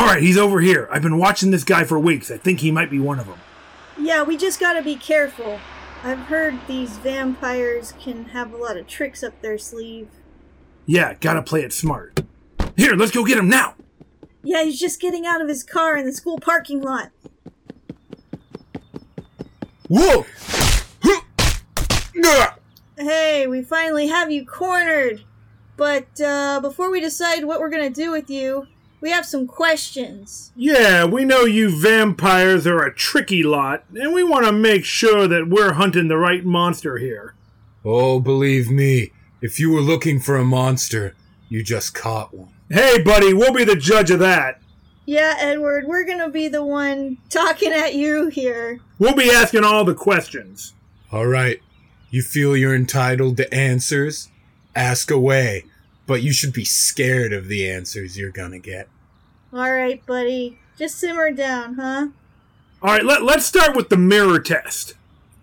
All right, he's over here. I've been watching this guy for weeks. I think he might be one of them. Yeah, we just gotta be careful. I've heard these vampires can have a lot of tricks up their sleeve. Yeah, gotta play it smart. Here, let's go get him now. Yeah, he's just getting out of his car in the school parking lot. Whoa! Hey, we finally have you cornered. But uh, before we decide what we're gonna do with you, we have some questions. Yeah, we know you vampires are a tricky lot, and we want to make sure that we're hunting the right monster here. Oh, believe me, if you were looking for a monster, you just caught one. Hey, buddy, we'll be the judge of that. Yeah, Edward, we're gonna be the one talking at you here. We'll be asking all the questions. All right, you feel you're entitled to answers? Ask away, but you should be scared of the answers you're gonna get. Alright, buddy. Just simmer down, huh? All right, let, let's start with the mirror test.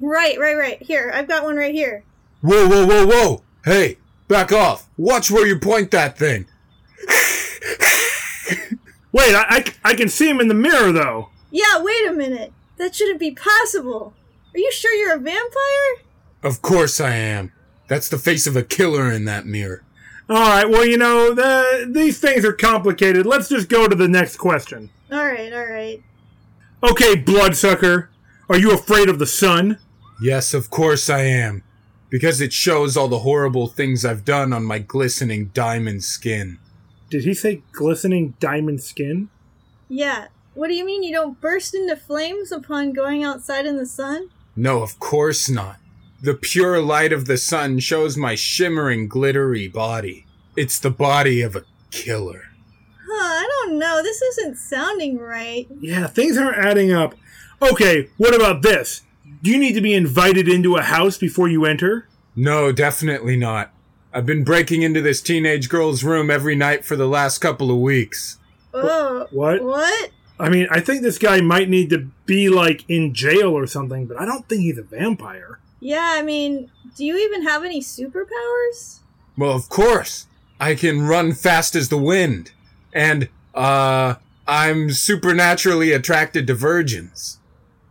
Right, right, right. Here, I've got one right here. Whoa, whoa, whoa, whoa! Hey, back off! Watch where you point that thing! Wait, I, I, I can see him in the mirror, though. Yeah, wait a minute. That shouldn't be possible. Are you sure you're a vampire? Of course I am. That's the face of a killer in that mirror. All right, well, you know, the, these things are complicated. Let's just go to the next question. Alright, alright. Okay, bloodsucker. Are you afraid of the sun? Yes, of course I am. Because it shows all the horrible things I've done on my glistening diamond skin. Did he say glistening diamond skin? Yeah. What do you mean you don't burst into flames upon going outside in the sun? No, of course not. The pure light of the sun shows my shimmering, glittery body. It's the body of a killer. Huh, I don't know. This isn't sounding right. Yeah, things aren't adding up. Okay, what about this? Do you need to be invited into a house before you enter? No, definitely not. I've been breaking into this teenage girl's room every night for the last couple of weeks. Oh. What? What? I mean, I think this guy might need to be, like, in jail or something, but I don't think he's a vampire. Yeah, I mean, do you even have any superpowers? Well, of course. I can run fast as the wind. And, uh, I'm supernaturally attracted to virgins.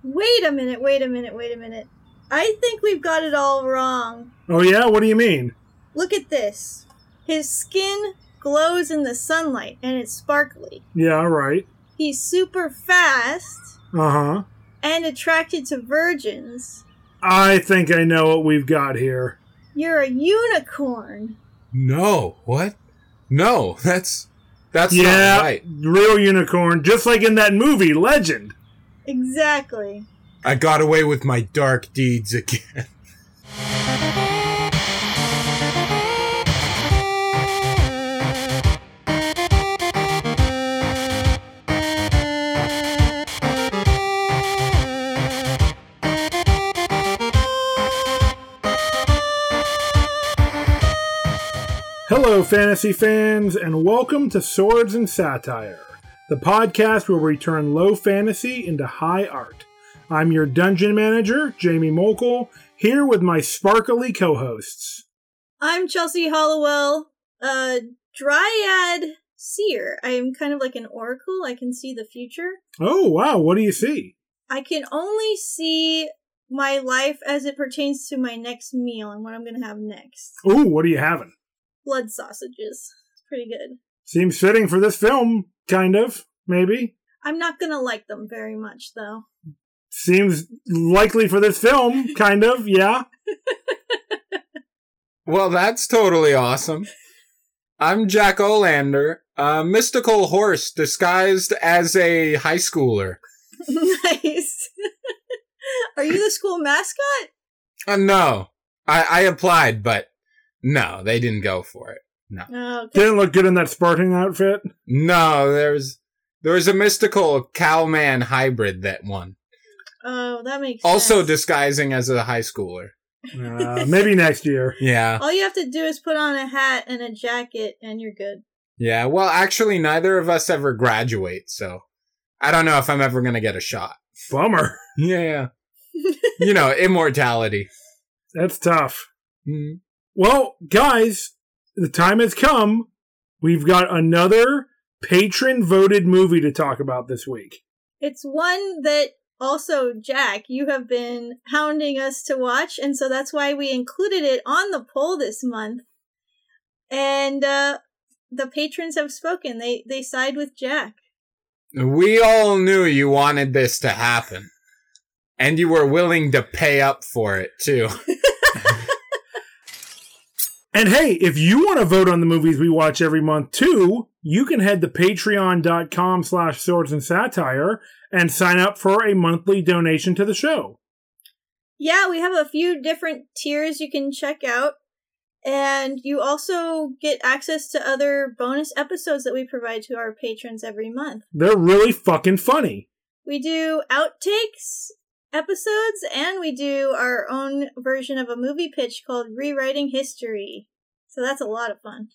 Wait a minute, wait a minute, wait a minute. I think we've got it all wrong. Oh, yeah? What do you mean? Look at this. His skin glows in the sunlight and it's sparkly. Yeah, right. He's super fast Uh huh. and attracted to virgins. I think I know what we've got here. You're a unicorn. No, what? No, that's, that's yeah, not right. real unicorn, just like in that movie, Legend. Exactly. I got away with my dark deeds again. Hello, fantasy fans, and welcome to Swords and Satire, the podcast where we turn low fantasy into high art. I'm your dungeon manager, Jamie Mokel, here with my sparkly co hosts. I'm Chelsea Hollowell, a dryad seer. I am kind of like an oracle. I can see the future. Oh, wow, what do you see? I can only see my life as it pertains to my next meal and what I'm going to have next. Ooh, what are you having? Blood sausages. It's pretty good. Seems fitting for this film, kind of, maybe. I'm not going to like them very much, though. Seems likely for this film, kind of, yeah. Well, that's totally awesome. I'm Jack Olander, a mystical horse disguised as a high schooler. nice. Are you the school mascot? Uh, no, I, I applied, but no, they didn't go for it. No, Oh, okay. Didn't look good in that Spartan outfit. no, there's there was a mystical cowman hybrid that won, Oh, that makes also sense. disguising as a high schooler. Uh, maybe next year. Yeah, All you have to do is put on a hat and a jacket, and you're good. yeah. Well, actually, neither of us ever graduate, so I don't know if I'm ever gonna get a shot. Bummer. Yeah, you know, immortality. That's tough. Mm. Well, guys, the time has come. We've got another patron voted movie to talk about this week. It's one that also, Jack, you have been hounding us to watch, and so that's why we included it on the poll this month. And uh, the patrons have spoken. They they side with Jack. We all knew you wanted this to happen. And you were willing to pay up for it, too. And hey, if you want to vote on the movies we watch every month too, you can head to patreon.com slash swords and satire and sign up for a monthly donation to the show. Yeah, we have a few different tiers you can check out. And you also get access to other bonus episodes that we provide to our patrons every month. They're really fucking funny. We do outtakes episodes and we do our own version of a movie pitch called Rewriting History. So that's a lot of fun.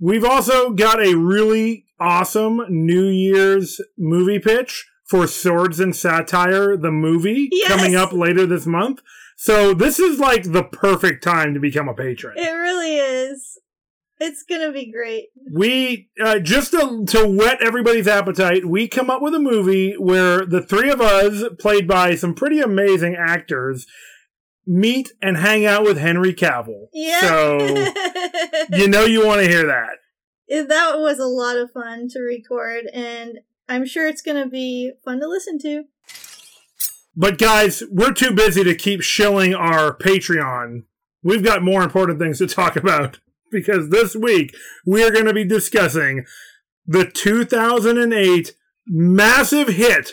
We've also got a really awesome New Year's movie pitch for Swords and Satire, the movie, Yes! coming up later this month. So this is like the perfect time to become a patron. It really is. It's gonna be great. we uh, just to, to whet everybody's appetite we come up with a movie where the three of us played by some pretty amazing actors meet and hang out with henry cavill Yeah. so you know you want to hear that It- that was a lot of fun to record, and I'm sure it's gonna be fun to listen to. but guys we're too busy to keep shilling our patreon we've got more important things to talk about because this week we are going to be discussing the 2008 massive hit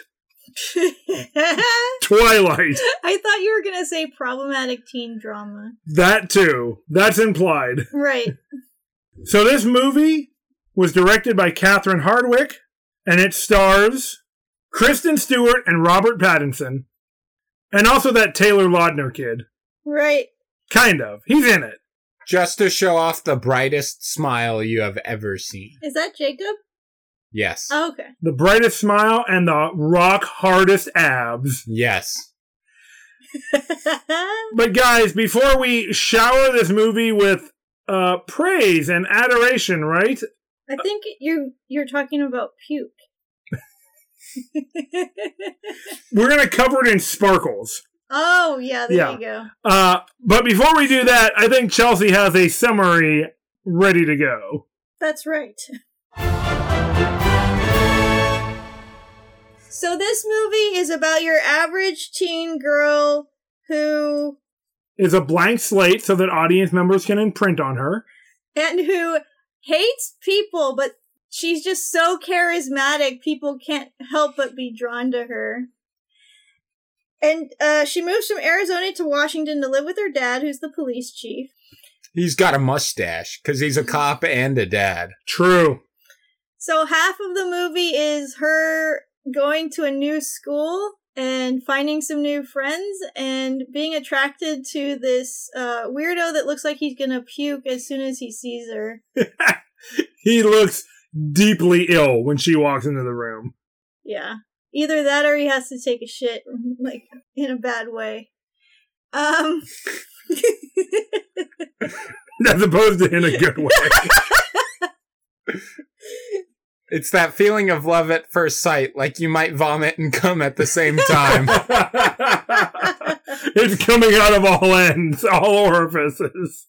twilight I thought you were gonna say problematic teen drama. That too. That's implied. Right. So this movie was directed by Catherine Hardwicke, and it stars Kristen Stewart and Robert Pattinson, and also that Taylor Lautner kid. Right. Kind of. He's in it. Just to show off the brightest smile you have ever seen. Is that Jacob? Yes. Oh, okay. The brightest smile and the rock hardest abs. Yes. But guys, before we shower this movie with uh, praise and adoration, right? I think you're you're talking about puke. We're gonna cover it in sparkles. Oh yeah, there Yeah. you go. Uh, but before we do that, I think Chelsea has a summary ready to go. That's right. So this movie is about your average teen girl who Is a blank slate so that audience members can imprint on her. and who hates people, but she's just so charismatic, people can't help but be drawn to her. And uh, she moves from Arizona to Washington to live with her dad, who's the police chief. He's got a mustache because he's a cop and a dad. True. So half of the movie is her going to a new school and finding some new friends and being attracted to this uh, weirdo that looks like he's gonna puke as soon as he sees her. He looks deeply ill when she walks into the room. Yeah. Either that or he has to take a shit, like, in a bad way. Um. As opposed to in a good way. It's that feeling of love at first sight, like you might vomit and come at the same time. it's coming out of all ends, all orifices.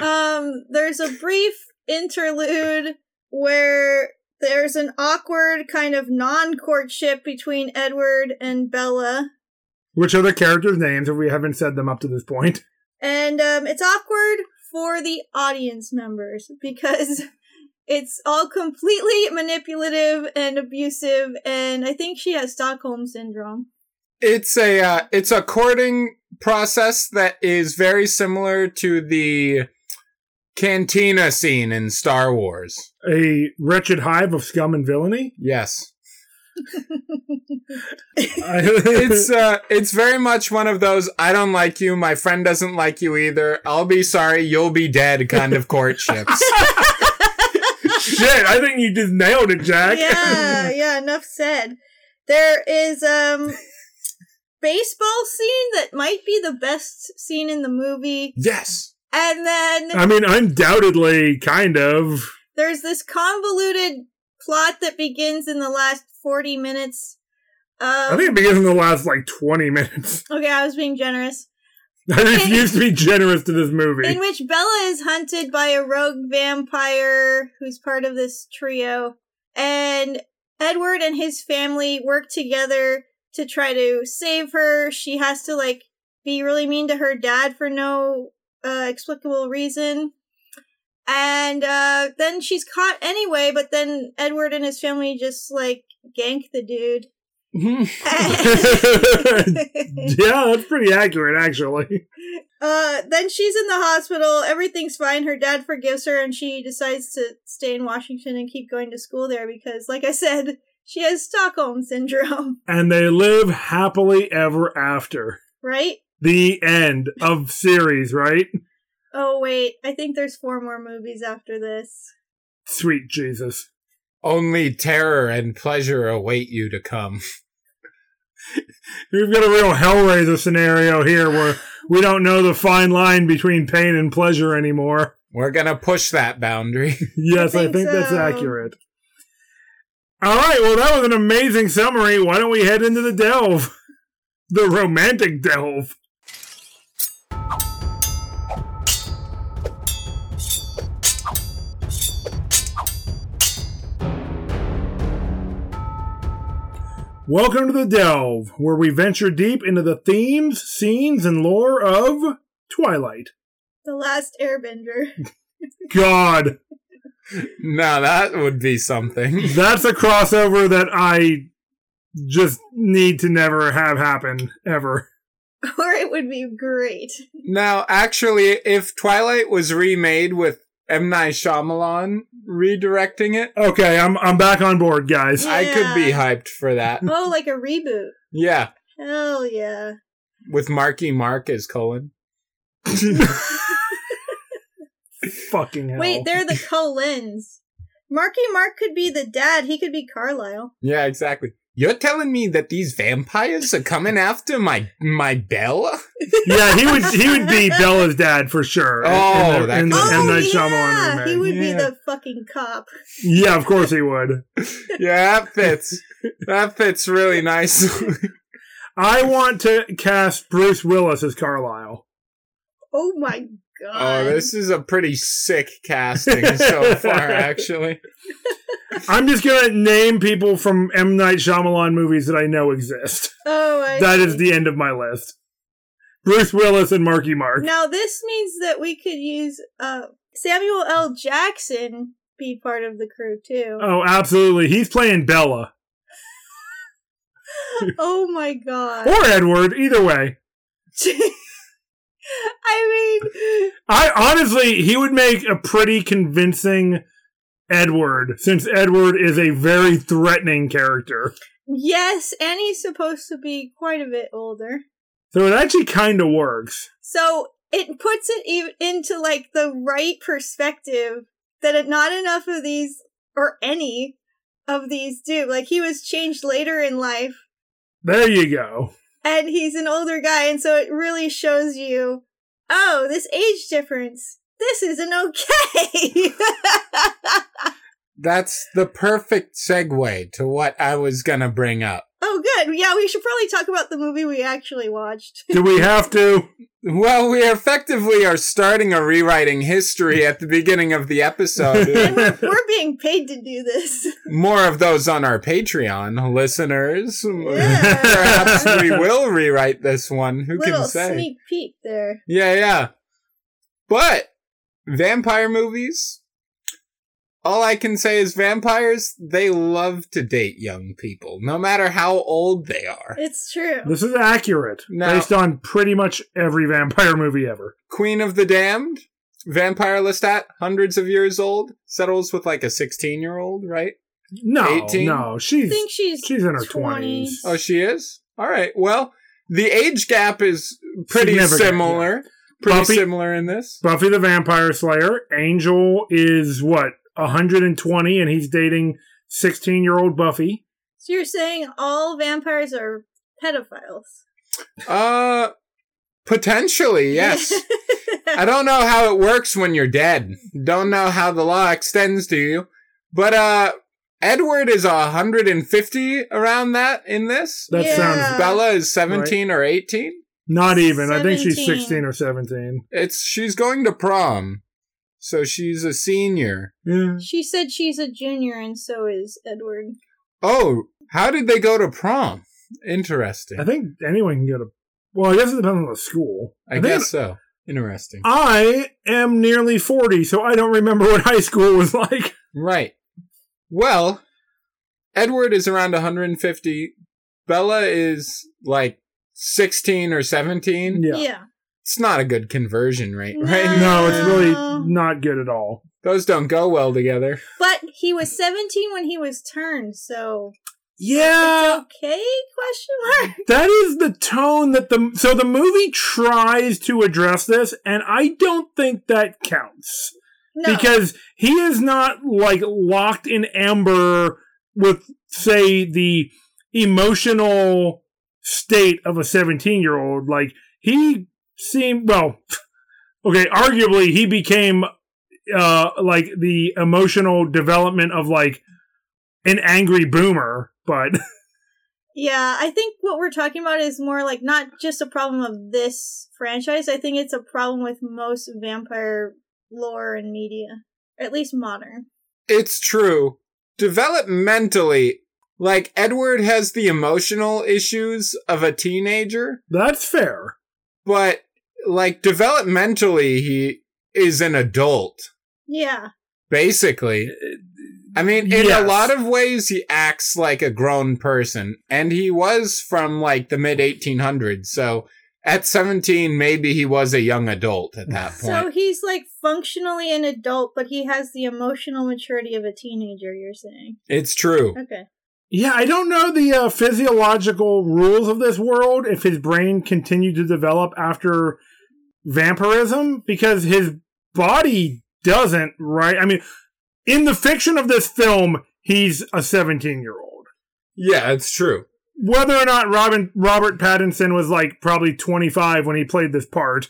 um, there's a brief interlude where there's an awkward kind of non-courtship between Edward and Bella. Which are the characters' names if we haven't said them up to this point? And um, it's awkward for the audience members because it's all completely manipulative and abusive, and I think she has Stockholm syndrome. it's a uh, it's a courting process that is very similar to the cantina scene in Star Wars. A wretched hive of scum and villainy? Yes. it's It's uh it's very much one of those I don't like you, my friend doesn't like you either. I'll be sorry, you'll be dead kind of courtships. shit. I think you just nailed it, Jack. yeah, yeah, enough said. There is um baseball scene that might be the best scene in the movie. yes. And then I mean, undoubtedly, kind of. There's this convoluted plot that begins in the last 40 minutes. I think it begins in the last like 20 minutes. okay, I was being generous. I refuse to be generous to this movie. In which Bella is hunted by a rogue vampire who's part of this trio. And Edward and his family work together to try to save her. She has to, like, be really mean to her dad for no uh, explicable reason. And uh, then she's caught anyway, but then Edward and his family just, like, gank the dude. yeah, that's pretty accurate, actually. Uh, then she's in the hospital. Everything's fine. Her dad forgives her, and she decides to stay in Washington and keep going to school there because, like I said, she has Stockholm syndrome. And they live happily ever after. Right? The end of series, right? Oh wait, I think there's four more movies after this. Sweet Jesus. Only terror and pleasure await you to come. We've got a real Hellraiser scenario here where we don't know the fine line between pain and pleasure anymore. We're gonna push that boundary. Yes, I think think, that's accurate. All right, well, that was an amazing summary. Why don't we head into the delve? The romantic delve. Welcome to the Delve, where we venture deep into the themes, scenes, and lore of Twilight. The Last Airbender. God, now that would be something. that's a crossover that I just need to never have happen ever. or it would be great. Now, actually, if Twilight was remade with M. Night Shyamalan redirecting it, Okay, I'm I'm back on board, guys. I could be hyped for that. Oh, like a reboot. Yeah, Hell yeah. with Marky Mark as Cullen. Fucking hell. Wait, they're the Cullens. Marky Mark could be the dad. He could be Carlisle. Yeah, exactly. You're telling me that these vampires are coming after my my Bella? yeah, he would he would be Bella's dad for sure. Oh, in the, that in the could- M. oh yeah, Shyamalan he would be the fucking cop. Yeah, of course he would. Yeah, that fits. that fits really nicely. I want to cast Bruce Willis as Carlisle. Oh my oh, god. oh, this is a pretty sick casting so far, actually. I'm just gonna name people from M Night Shyamalan movies that I know exist. Oh, I That see. is the end of my list. Bruce Willis and Marky Mark. Now this means that we could use uh Samuel L. Jackson be part of the crew too. Oh, absolutely. He's playing Bella oh my god. or Edward. Either way, I mean, I honestly he would make a pretty convincing Edward, since Edward is a very threatening character. yes, and he's supposed to be quite a bit older. So it actually kind of works. So it puts it even into like the right perspective that it, not enough of these or any of these do. Like he was changed later in life There you go. and he's an older guy and so it really shows you oh, this age difference. This isn't okay. That's the perfect segue to what I was gonna bring up. oh, good. Yeah, we should probably talk about the movie we actually watched. Do we have to? Well, we effectively are starting a rewriting history at the beginning of the episode. we're, we're being paid to do this. More of those on our Patreon, listeners. Yeah. Perhaps we will rewrite this one. Who Little can say? sneak peek there. Yeah, yeah. But vampire movies, all I can say is vampires, they love to date young people, no matter how old they are. It's true. This is accurate, No. based on pretty much every vampire movie ever. Queen of the Damned, vampire Lestat, hundreds of years old, settles with like a 16 year old, right? No, 18? no, I she's think she's she's in her 20. twenties. Oh, she is? All right. Well, the age gap is pretty Significant, similar. Pretty Buffy- similar in this. Buffy the Vampire Slayer. Angel is what 120, and he's dating 16 year old Buffy. So you're saying all vampires are pedophiles? Uh, potentially, yes. I don't know how it works when you're dead. Don't know how the law extends to you. But, uh, Edward is 150 around that in this. That Yeah. sounds Bella is 17 or 18. Not even. I think she's 16 or 17. It's she's going to prom. So she's a senior. Yeah. She said she's a junior, and so is Edward. Oh, how did they go to prom? Interesting. I think anyone can go to. Well, I guess it depends on the school. I think guess so. Interesting. I am nearly 40, so I don't remember what high school was like. Right. Well, Edward is around 150. Bella is like 16 or 17. Yeah. Yeah. It's not a good conversion rate, No. right? No, it's really not good at all. Those don't go well together. But he was 17 when he was turned, so Yeah, it's okay? Question mark. that is the tone that the so the movie tries to address this, and I don't think that counts. No. because he is not like locked in amber with say the emotional state of a 17 year old like he seemed well okay arguably he became uh like the emotional development of like an angry boomer but Yeah, I think what we're talking about is more like not just a problem of this franchise. I think it's a problem with most vampire lore and media, at least modern. It's true. Developmentally, like Edward has the emotional issues of a teenager, that's fair but like developmentally, he is an adult. Yeah, Basically. Uh, I mean, in Yes. a lot of ways, he acts like a grown person, and he was from like the mid 1800s. So at 17, maybe he was a young adult at that point. so he's like functionally an adult, but he has the emotional maturity of a teenager. You're saying? it's true. Okay. Yeah, I don't know the uh, physiological rules of this world if his brain continued to develop after vampirism because his body doesn't, right? I mean, in the fiction of this film, he's a 17 year old. Yeah, it's true. Whether or not Robin, Robert Pattinson was like probably 25 when he played this part,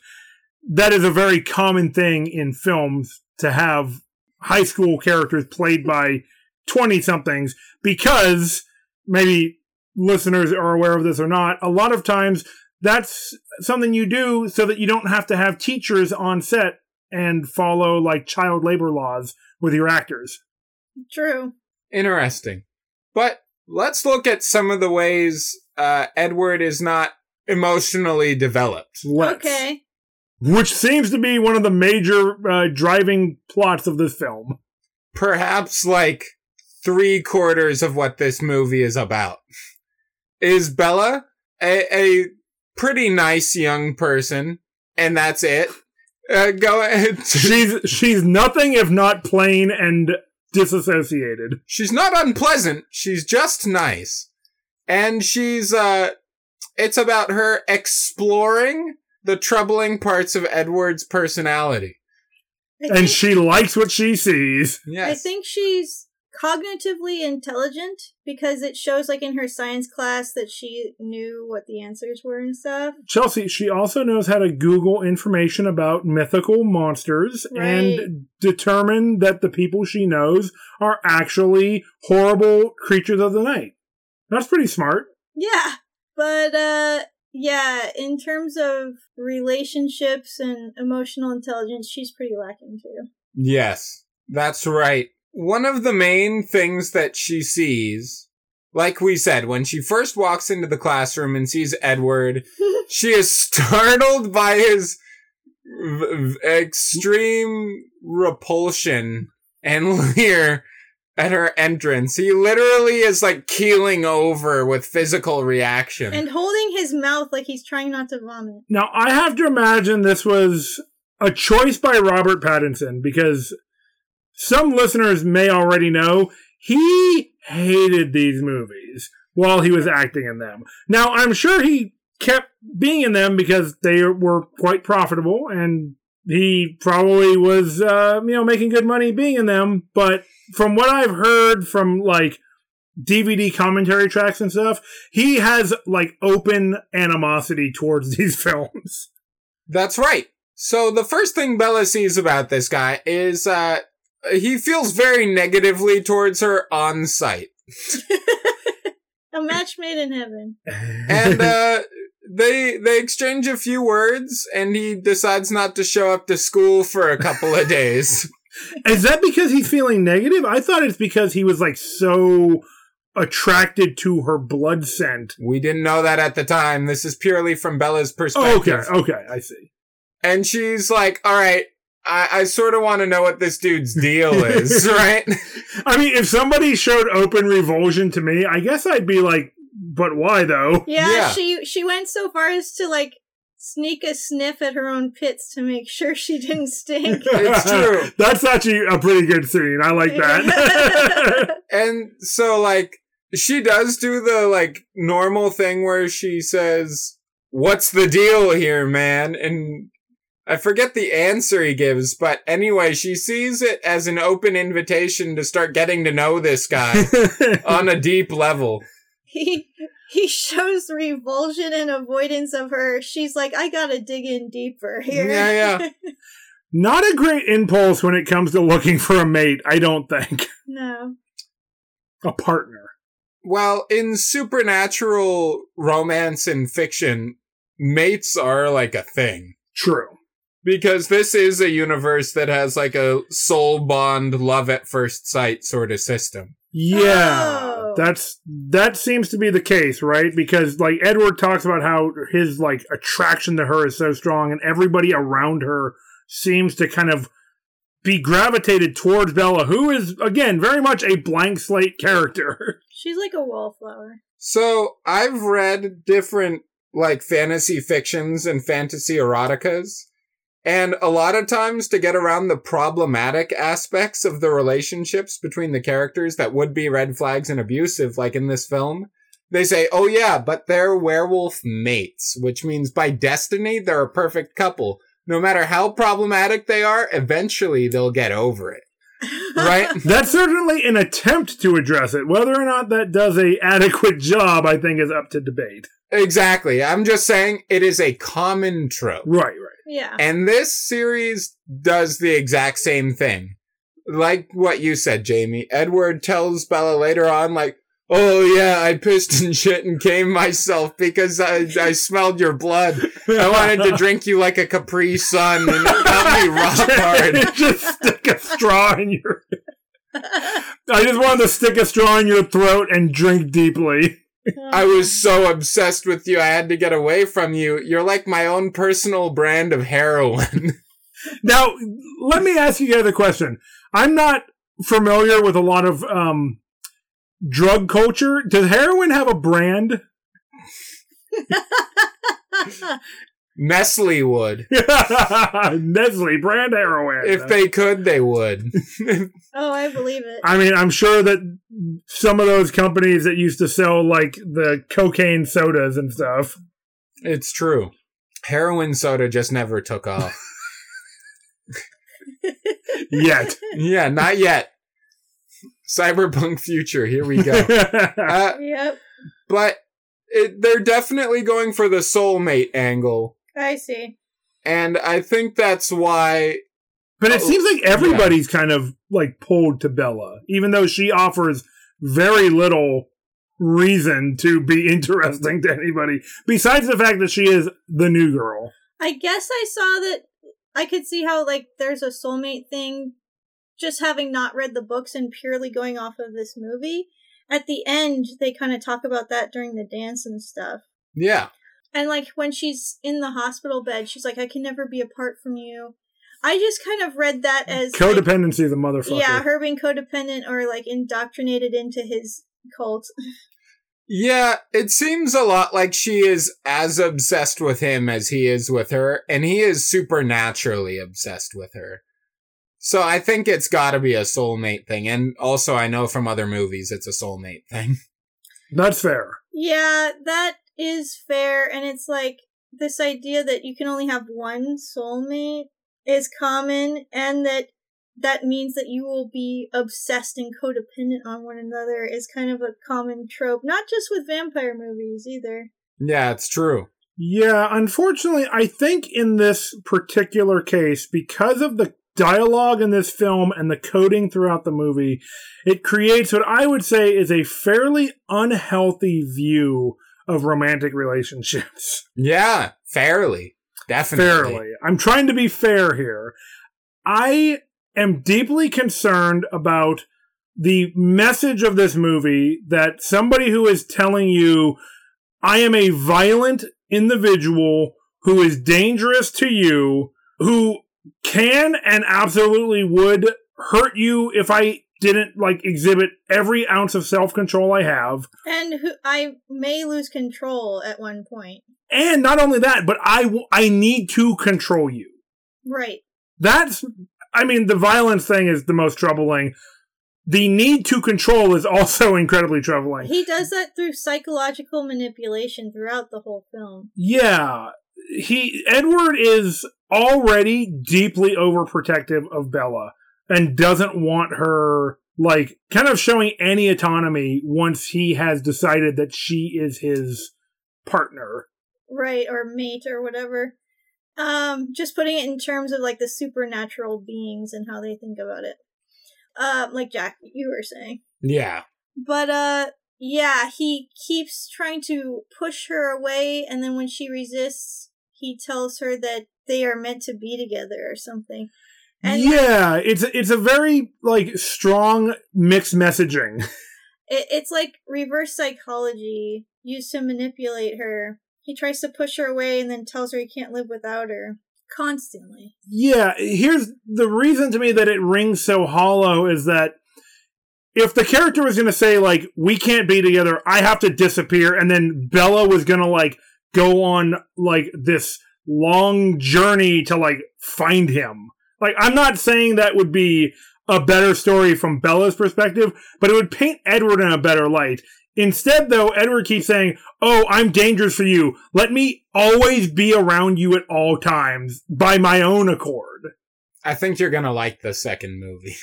that is a very common thing in films to have high school characters played by 20 somethings because maybe listeners are aware of this or not. A lot of times that's something you do so that you don't have to have teachers on set and follow like child labor laws with your actors. True. Interesting. But let's look at some of the ways uh, Edward is not emotionally developed. Let's. Okay. Which seems to be one of the major uh, driving plots of this film. Perhaps like three quarters of what this movie is about. Is Bella a, a pretty nice young person, and that's it? Uh, go ahead. She's she's nothing if not plain and disassociated. she's not unpleasant. She's just nice. And she's, uh, it's about her exploring the troubling parts of Edward's personality. I And she likes what she sees. Yes. I think she's cognitively intelligent because it shows like in her science class that she knew what the answers were and stuff. Chelsea, she also knows how to Google information about mythical monsters Right. and determine that the people she knows are actually horrible creatures of the night. That's pretty smart. Yeah. But uh yeah, in terms of relationships and emotional intelligence, she's pretty lacking too. Yes, that's right. One of the main things that she sees, like we said, when she first walks into the classroom and sees Edward, she is startled by his v- v- extreme repulsion and leer at her entrance. He literally is like keeling over with physical reaction. and holding his mouth like he's trying not to vomit. Now, I have to imagine this was a choice by Robert Pattinson because some listeners may already know he hated these movies while he was acting in them. Now, I'm sure he kept being in them because they were quite profitable and he probably was, uh, you know, making good money being in them. But from what I've heard from like DVD commentary tracks and stuff, he has like open animosity towards these films. That's right. So the first thing Bella sees about this guy is uh he feels very negatively towards her on sight. A match made in heaven. And uh they they exchange a few words and he decides not to show up to school for a couple of days. Is that because he's feeling negative? I thought it's because he was like so attracted to her blood scent. We didn't know that at the time. This is purely from Bella's Oh, okay, okay, I see. And she's like, all right, I, I sort of want to know what this dude's deal is, right? I mean, if somebody showed open revulsion to me, I guess I'd be like, but why though? Yeah, Yeah. she she went so far as to like sneak a sniff at her own pits to make sure she didn't stink. It's true. That's actually a pretty good scene. I like that. And so, like, she does do the, like, normal thing where she says, What's the deal here, man? And I forget the answer he gives, but anyway, she sees it as an open invitation to start getting to know this guy on a deep level. he he shows revulsion and avoidance of her. She's like, I gotta dig in deeper here. Yeah, yeah. Not a great impulse when it comes to looking for a mate, I don't think. no. A partner. Well, in supernatural romance and fiction, mates are like a thing. True. Because this is a universe that has like a soul bond, love at first sight sort of system. Yeah. Oh. That's that seems to be the case, right? Because like Edward talks about how his like attraction to her is so strong and everybody around her seems to kind of be gravitated towards Bella, who is again very much a blank slate character. She's like a wallflower. So I've read different like fantasy fictions and fantasy eroticas. And a lot of times to get around the problematic aspects of the relationships between the characters that would be red flags and abusive, like in this film, they say, oh yeah, but they're werewolf mates, which means by destiny, they're a perfect couple. No matter how problematic they are, eventually they'll get over it. Right? That's certainly an attempt to address it. Whether or not that does a adequate job, I think is up to debate. exactly. I'm just saying it is a common trope. Right, right. Yeah. And this series does the exact same thing. Like what you said, Jamie. Edward tells Bella later on, like, Oh yeah, I pissed and shit and came myself because I, I smelled your blood. I wanted to drink you like a Capri Sun and it got me rock hard. just stick a straw in your. I just wanted to stick a straw in your throat and drink deeply. I was so obsessed with you, I had to get away from you. You're like my own personal brand of heroin. Now, let me ask you guys a question. I'm not familiar with a lot of um, drug culture. Does heroin have a brand? Nestle would. Nestle brand heroin. If they could, they would. oh, I believe it. I mean, I'm sure that some of those companies that used to sell like the cocaine sodas and stuff. It's true. Heroin soda just never took off. Yet. yeah, not yet. Cyberpunk future, here we go. Uh, yep. but it, they're definitely going for the soulmate angle. I see. And I think that's why but it Oh, seems like everybody's kind of like pulled to Bella, even though she offers very little reason to be interesting to anybody, besides the fact that she is the new girl. I guess I saw that I could see how like there's a soulmate thing just having not read the books and purely going off of this movie. At the end they kind of talk about that during the dance and stuff. Yeah. And like when she's in the hospital bed, she's like I can never be apart from you. I just kind of read that as like, Codependency is a motherfucker. yeah, her being codependent or like indoctrinated into his cult. Yeah, it seems a lot like she is as obsessed with him as he is with her, and he is supernaturally obsessed with her. So I think it's gotta be a soulmate thing, and also I know from other movies it's a soulmate thing. That's fair. Yeah, that is fair. And it's like this idea that you can only have one soulmate is common, and that that means that you will be obsessed and codependent on one another is kind of a common trope, not just with vampire movies either. Yeah, it's true. Yeah, unfortunately, I think in this particular case, because of the dialogue in this film and the coding throughout the movie, it creates what I would say is a fairly unhealthy view of romantic relationships. Yeah, fairly. Definitely. Fairly. I'm trying to be fair here. I am deeply concerned about the message of this movie that somebody who is telling you, I am a violent individual who is dangerous to you, who can and absolutely would hurt you if I didn't like exhibit every ounce of self control I have. And who I may lose control at one point. And not only that, but I, w- I need to control you. Right. That's, I mean, the violence thing is the most troubling. The need to control is also incredibly troubling. He does that through psychological manipulation throughout the whole film. Yeah. He, Edward is already deeply overprotective of Bella and doesn't want her, like, kind of showing any autonomy once he has decided that she is his partner. Right, or mate or whatever. Um, just putting it in terms of like the supernatural beings and how they think about it. Uh, like Jack, you were saying. Yeah. But uh yeah, he keeps trying to push her away and then when she resists, he tells her that they are meant to be together or something. And yeah, it's it's a very like strong mixed messaging. it, it's like reverse psychology used to manipulate her. He tries to push her away and then tells her he can't live without her constantly. Yeah, here's the reason to me that it rings so hollow is that if the character was going to say like we can't be together, I have to disappear and then Bella was going to like go on like this long journey to like find him. Like I'm not saying that would be a better story from Bella's perspective, but it would paint Edward in a better light. Instead, though, Edward keeps saying, Oh, I'm dangerous for you. Let me always be around you at all times by my own accord. I think you're gonna like the second movie.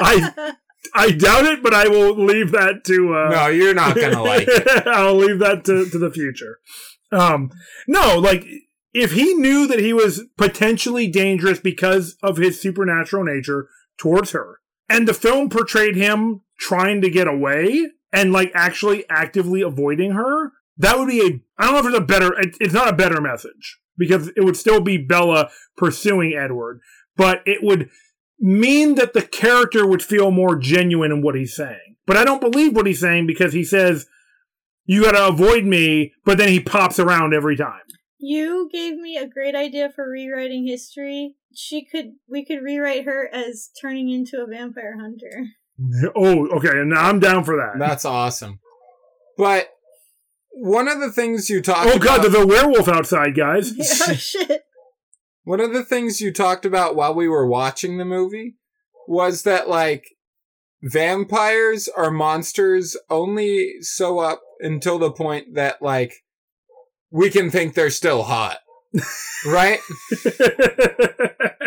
I- I doubt it, but I will leave that to. Uh, no, you're not gonna like it. I'll leave that to, to the future. Um, no, like if he knew that he was potentially dangerous because of his supernatural nature towards her, and the film portrayed him trying to get away and like actually actively avoiding her, that would be a. I don't know if it's a better. It, it's not a better message because it would still be Bella pursuing Edward, but it would mean that the character would feel more genuine in what he's saying. But I don't believe what he's saying because he says, you gotta avoid me, but then he pops around every time. You gave me a great idea for rewriting history. She could we could rewrite her as turning into a vampire hunter. Oh, okay, and I'm down for that. That's awesome. But one of the things you talked oh god, about, there's a werewolf outside, guys. oh shit. One of the things you talked about while we were watching the movie was that like vampires are monsters only so up until the point that like we can think they're still hot. right?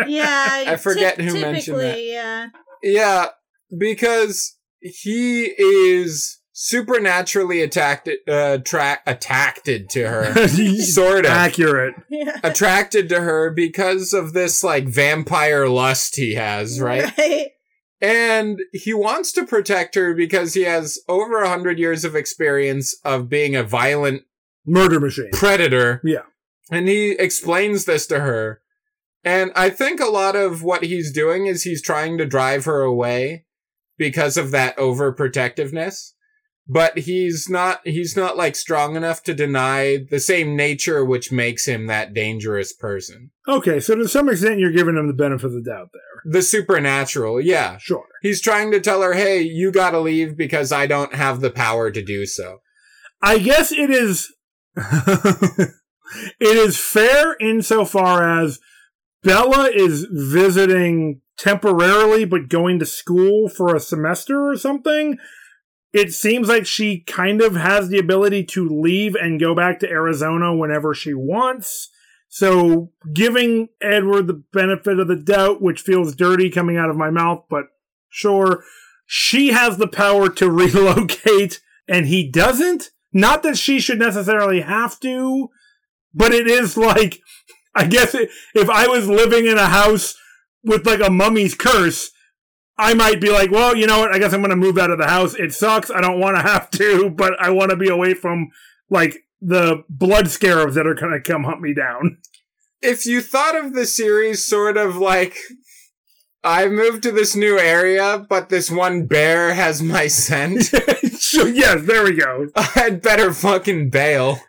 Yeah. I forget ty- who mentioned that. Yeah. Yeah, because he is supernaturally attacked uh tra- attracted to her. sort of. Accurate. Attracted to her because of this like vampire lust he has, right? Right. And he wants to protect her because he has over a hundred years of experience of being a violent Murder machine. predator. Yeah. And he explains this to her. And I think a lot of what he's doing is he's trying to drive her away because of that overprotectiveness. But he's not, he's not like strong enough to deny the same nature which makes him that dangerous person. Okay, so to some extent, you're giving him the benefit of the doubt there. The supernatural, yeah. Sure. He's trying to tell her, hey, you gotta leave because I don't have the power to do so. I guess it is. it is fair insofar as Bella is visiting temporarily, but going to school for a semester or something. It seems like she kind of has the ability to leave and go back to Arizona whenever she wants. So, giving Edward the benefit of the doubt, which feels dirty coming out of my mouth, but sure, she has the power to relocate and he doesn't. Not that she should necessarily have to, but it is like I guess it, if I was living in a house with like a mummy's curse, I might be like, well, you know what? I guess I'm going to move out of the house. It sucks. I don't want to have to, but I want to be away from like the blood scarabs that are going to come hunt me down. If you thought of the series sort of like I moved to this new area, but this one bear has my scent. so, yes, there we go. I'd better fucking bail.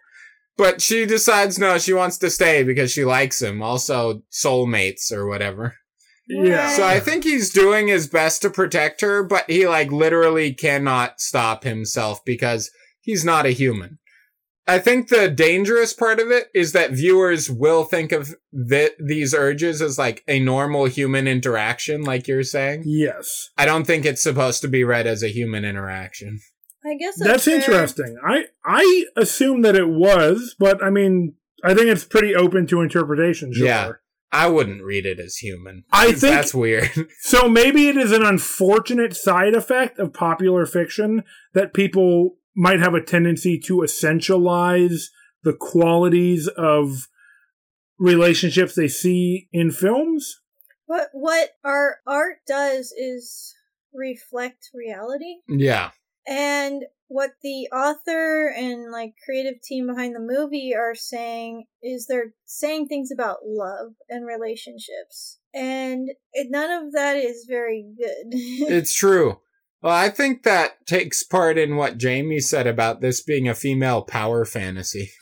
But she decides no, she wants to stay because she likes him. Also, soulmates or whatever. Yeah. So I think he's doing his best to protect her, but he like literally cannot stop himself because he's not a human. I think the dangerous part of it is that viewers will think of th- these urges as like a normal human interaction, like you're saying. Yes. I don't think it's supposed to be read as a human interaction. I guess That's fair. interesting. I I assume that it was, but I mean, I think it's pretty open to interpretation. Sure. Yeah. I wouldn't read it as human. I think- that's weird. So maybe it is an unfortunate side effect of popular fiction that people might have a tendency to essentialize the qualities of relationships they see in films. But what our art does is reflect reality. yeah. And what the author and like creative team behind the movie are saying is they're saying things about love and relationships. And it, none of that is very good. It's true. Well, I think that takes part in what Jamie said about this being a female power fantasy.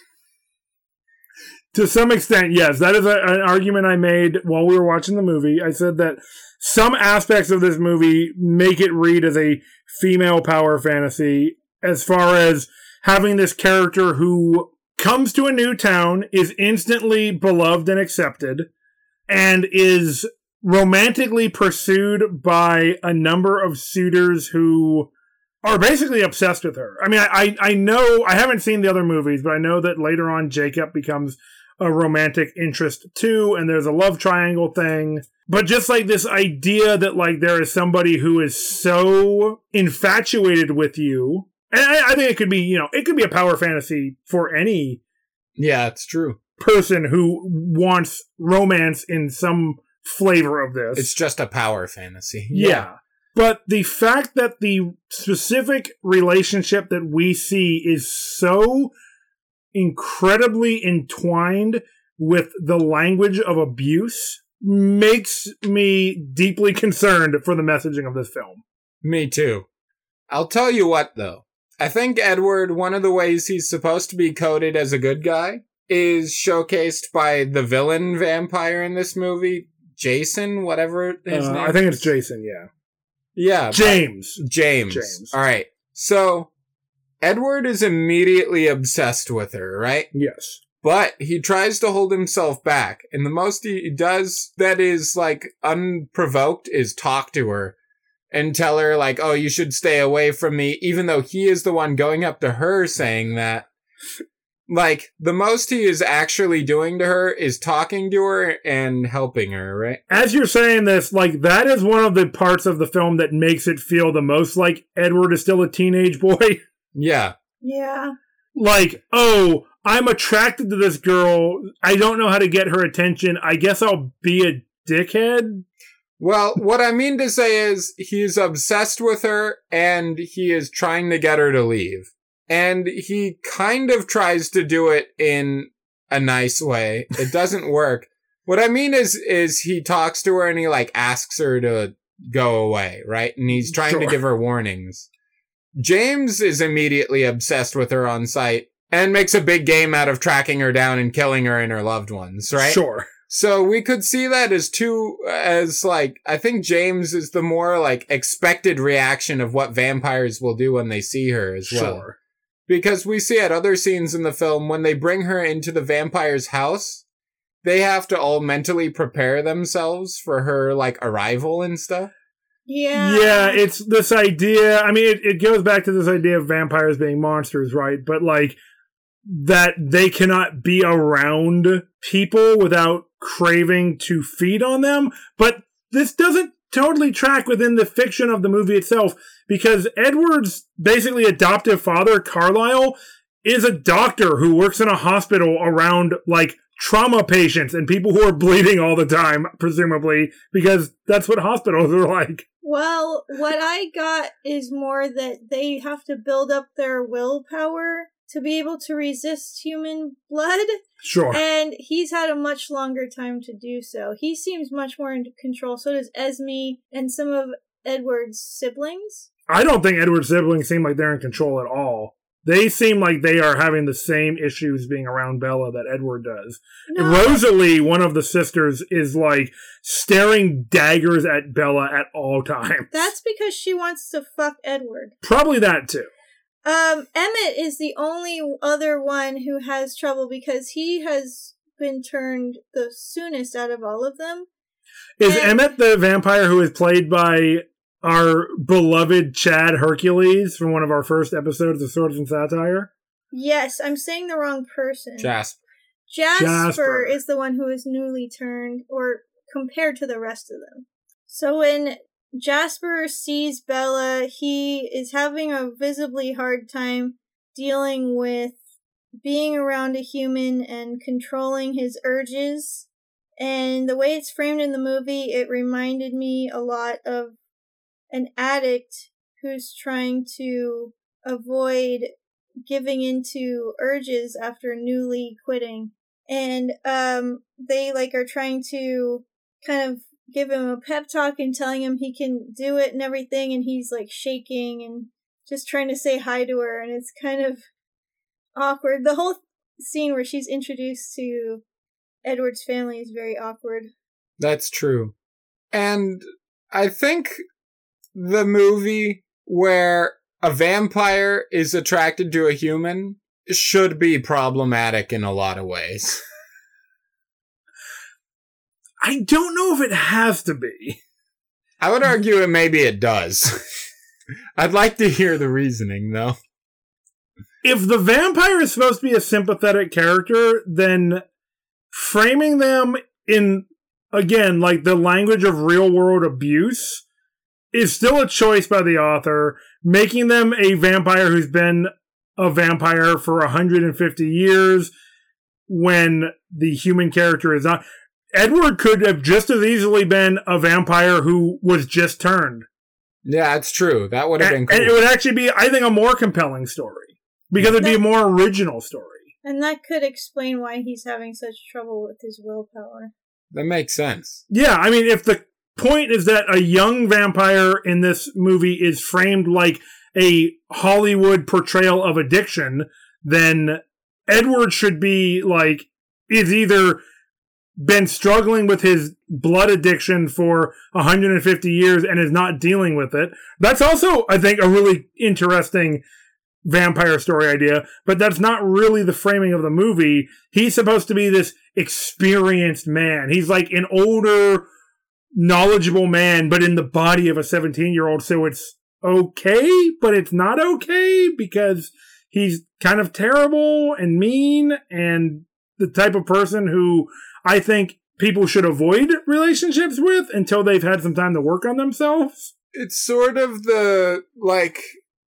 To some extent, yes, that is a, an argument I made while we were watching the movie. I said that some aspects of this movie make it read as a female power fantasy, as far as having this character who comes to a new town, is instantly beloved and accepted, and is romantically pursued by a number of suitors who are basically obsessed with her. I mean, I, I know, I haven't seen the other movies, but I know that later on Jacob becomes a romantic interest too, and there's a love triangle thing. But just like this idea that like there is somebody who is so infatuated with you, and I, I think it could be, you know, it could be a power fantasy for any Yeah, it's true. person who wants romance in some flavor of this. It's just a power fantasy. Yeah. But the fact that the specific relationship that we see is so incredibly entwined with the language of abuse makes me deeply concerned for the messaging of this film. Me too. I'll tell you what though. I think Edward, one of the ways he's supposed to be coded as a good guy is showcased by the villain vampire in this movie, Jason, whatever his Uh, name. I think it's Jason, yeah. yeah, James. James. James. All right. So Edward is immediately obsessed with her, right? Yes. But he tries to hold himself back. And the most he does that is like unprovoked is talk to her and tell her like, "Oh, you should stay away from me," even though he is the one going up to her saying that. Like the most he is actually doing to her is talking to her and helping her, right? As you're saying this, like, that is one of the parts of the film that makes it feel the most like Edward is still a teenage boy. Yeah. yeah. like, oh, I'm attracted to this girl. I don't know how to get her attention. I guess I'll be a dickhead. Well, what I mean to say is he's obsessed with her and he is trying to get her to leave. And he kind of tries to do it in a nice way. It doesn't work. What I mean is is he talks to her and he like asks her to go away, right? And he's trying to give her warnings. James is immediately obsessed with her on sight and makes a big game out of tracking her down and killing her and her loved ones, right? Sure. So we could see that as two, as like, I think James is the more like expected reaction of what vampires will do when they see her as well. Sure. Because we see at other scenes in the film, when they bring her into the vampire's house, they have to all mentally prepare themselves for her like arrival and stuff. Yeah. Yeah, it's this idea. I mean, it, it goes back to this idea of vampires being monsters, right? But like that they cannot be around people without craving to feed on them. But this doesn't totally track within the fiction of the movie itself because Edward's basically adoptive father, Carlisle, is a doctor who works in a hospital around like trauma patients and people who are bleeding all the time, presumably, because that's what hospitals are like. Well, what I got is more that they have to build up their willpower to be able to resist human blood. Sure. And he's had a much longer time to do so. He seems much more in control. So does Esme and some of Edward's siblings. I don't think Edward's siblings seem like they're in control at all. They seem like they are having the same issues being around Bella that Edward does. No, Rosalie, one of the sisters, is like staring daggers at Bella at all times. that's because she wants to fuck Edward. Probably that too. Um, Emmett is the only other one who has trouble because he has been turned the soonest out of all of them. Is And- Emmett the vampire who is played by our beloved Chad Hercules from one of our first episodes of Swords and Satire? Yes, I'm saying the wrong person. Jasper. Jasper, Jasper. is the one who is newly turned, or compared to the rest of them. So when Jasper sees Bella, he is having a visibly hard time dealing with being around a human and controlling his urges. And the way it's framed in the movie, it reminded me a lot of an addict who's trying to avoid giving into urges after newly quitting and um they like are trying to kind of give him a pep talk and telling him he can do it and everything and he's like shaking and just trying to say hi to her and it's kind of awkward the whole scene where she's introduced to edward's family is very awkward That's true. And I think the movie where a vampire is attracted to a human should be problematic in a lot of ways. I don't know if it has to be. I would argue it maybe it does. I'd like to hear the reasoning though. If the vampire is supposed to be a sympathetic character, then framing them in, again, like the language of real world abuse is still a choice by the author. Making them a vampire who's been a vampire for 150 years when the human character is not. Edward could have just as easily been a vampire who was just turned. Yeah, it's true. That would have been cool. and it would actually be, I think, a more compelling story because it'd be a more original story. and that could explain why he's having such trouble with his willpower that makes sense. Yeah, I mean, if the point is that a young vampire in this movie is framed like a Hollywood portrayal of addiction, then Edward should be like, is either been struggling with his blood addiction for 150 years and is not dealing with it. That's also, I think, a really interesting vampire story idea, but that's not really the framing of the movie. He's supposed to be this experienced man. He's like an older, knowledgeable man, but in the body of a 17 year old. So it's okay, but it's not okay because he's kind of terrible and mean and the type of person who I think people should avoid relationships with until they've had some time to work on themselves. It's sort of the like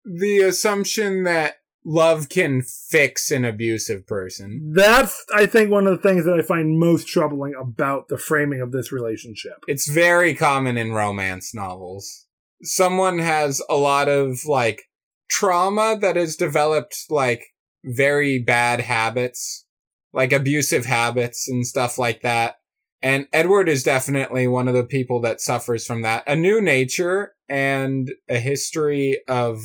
the assumption that love can fix an abusive person. That's, I think, one of the things that I find most troubling about the framing of this relationship. It's very common in romance novels. Someone has a lot of like trauma that has developed like very bad habits, like abusive habits and stuff like that. And Edward is definitely one of the people that suffers from that. A new nature and a history of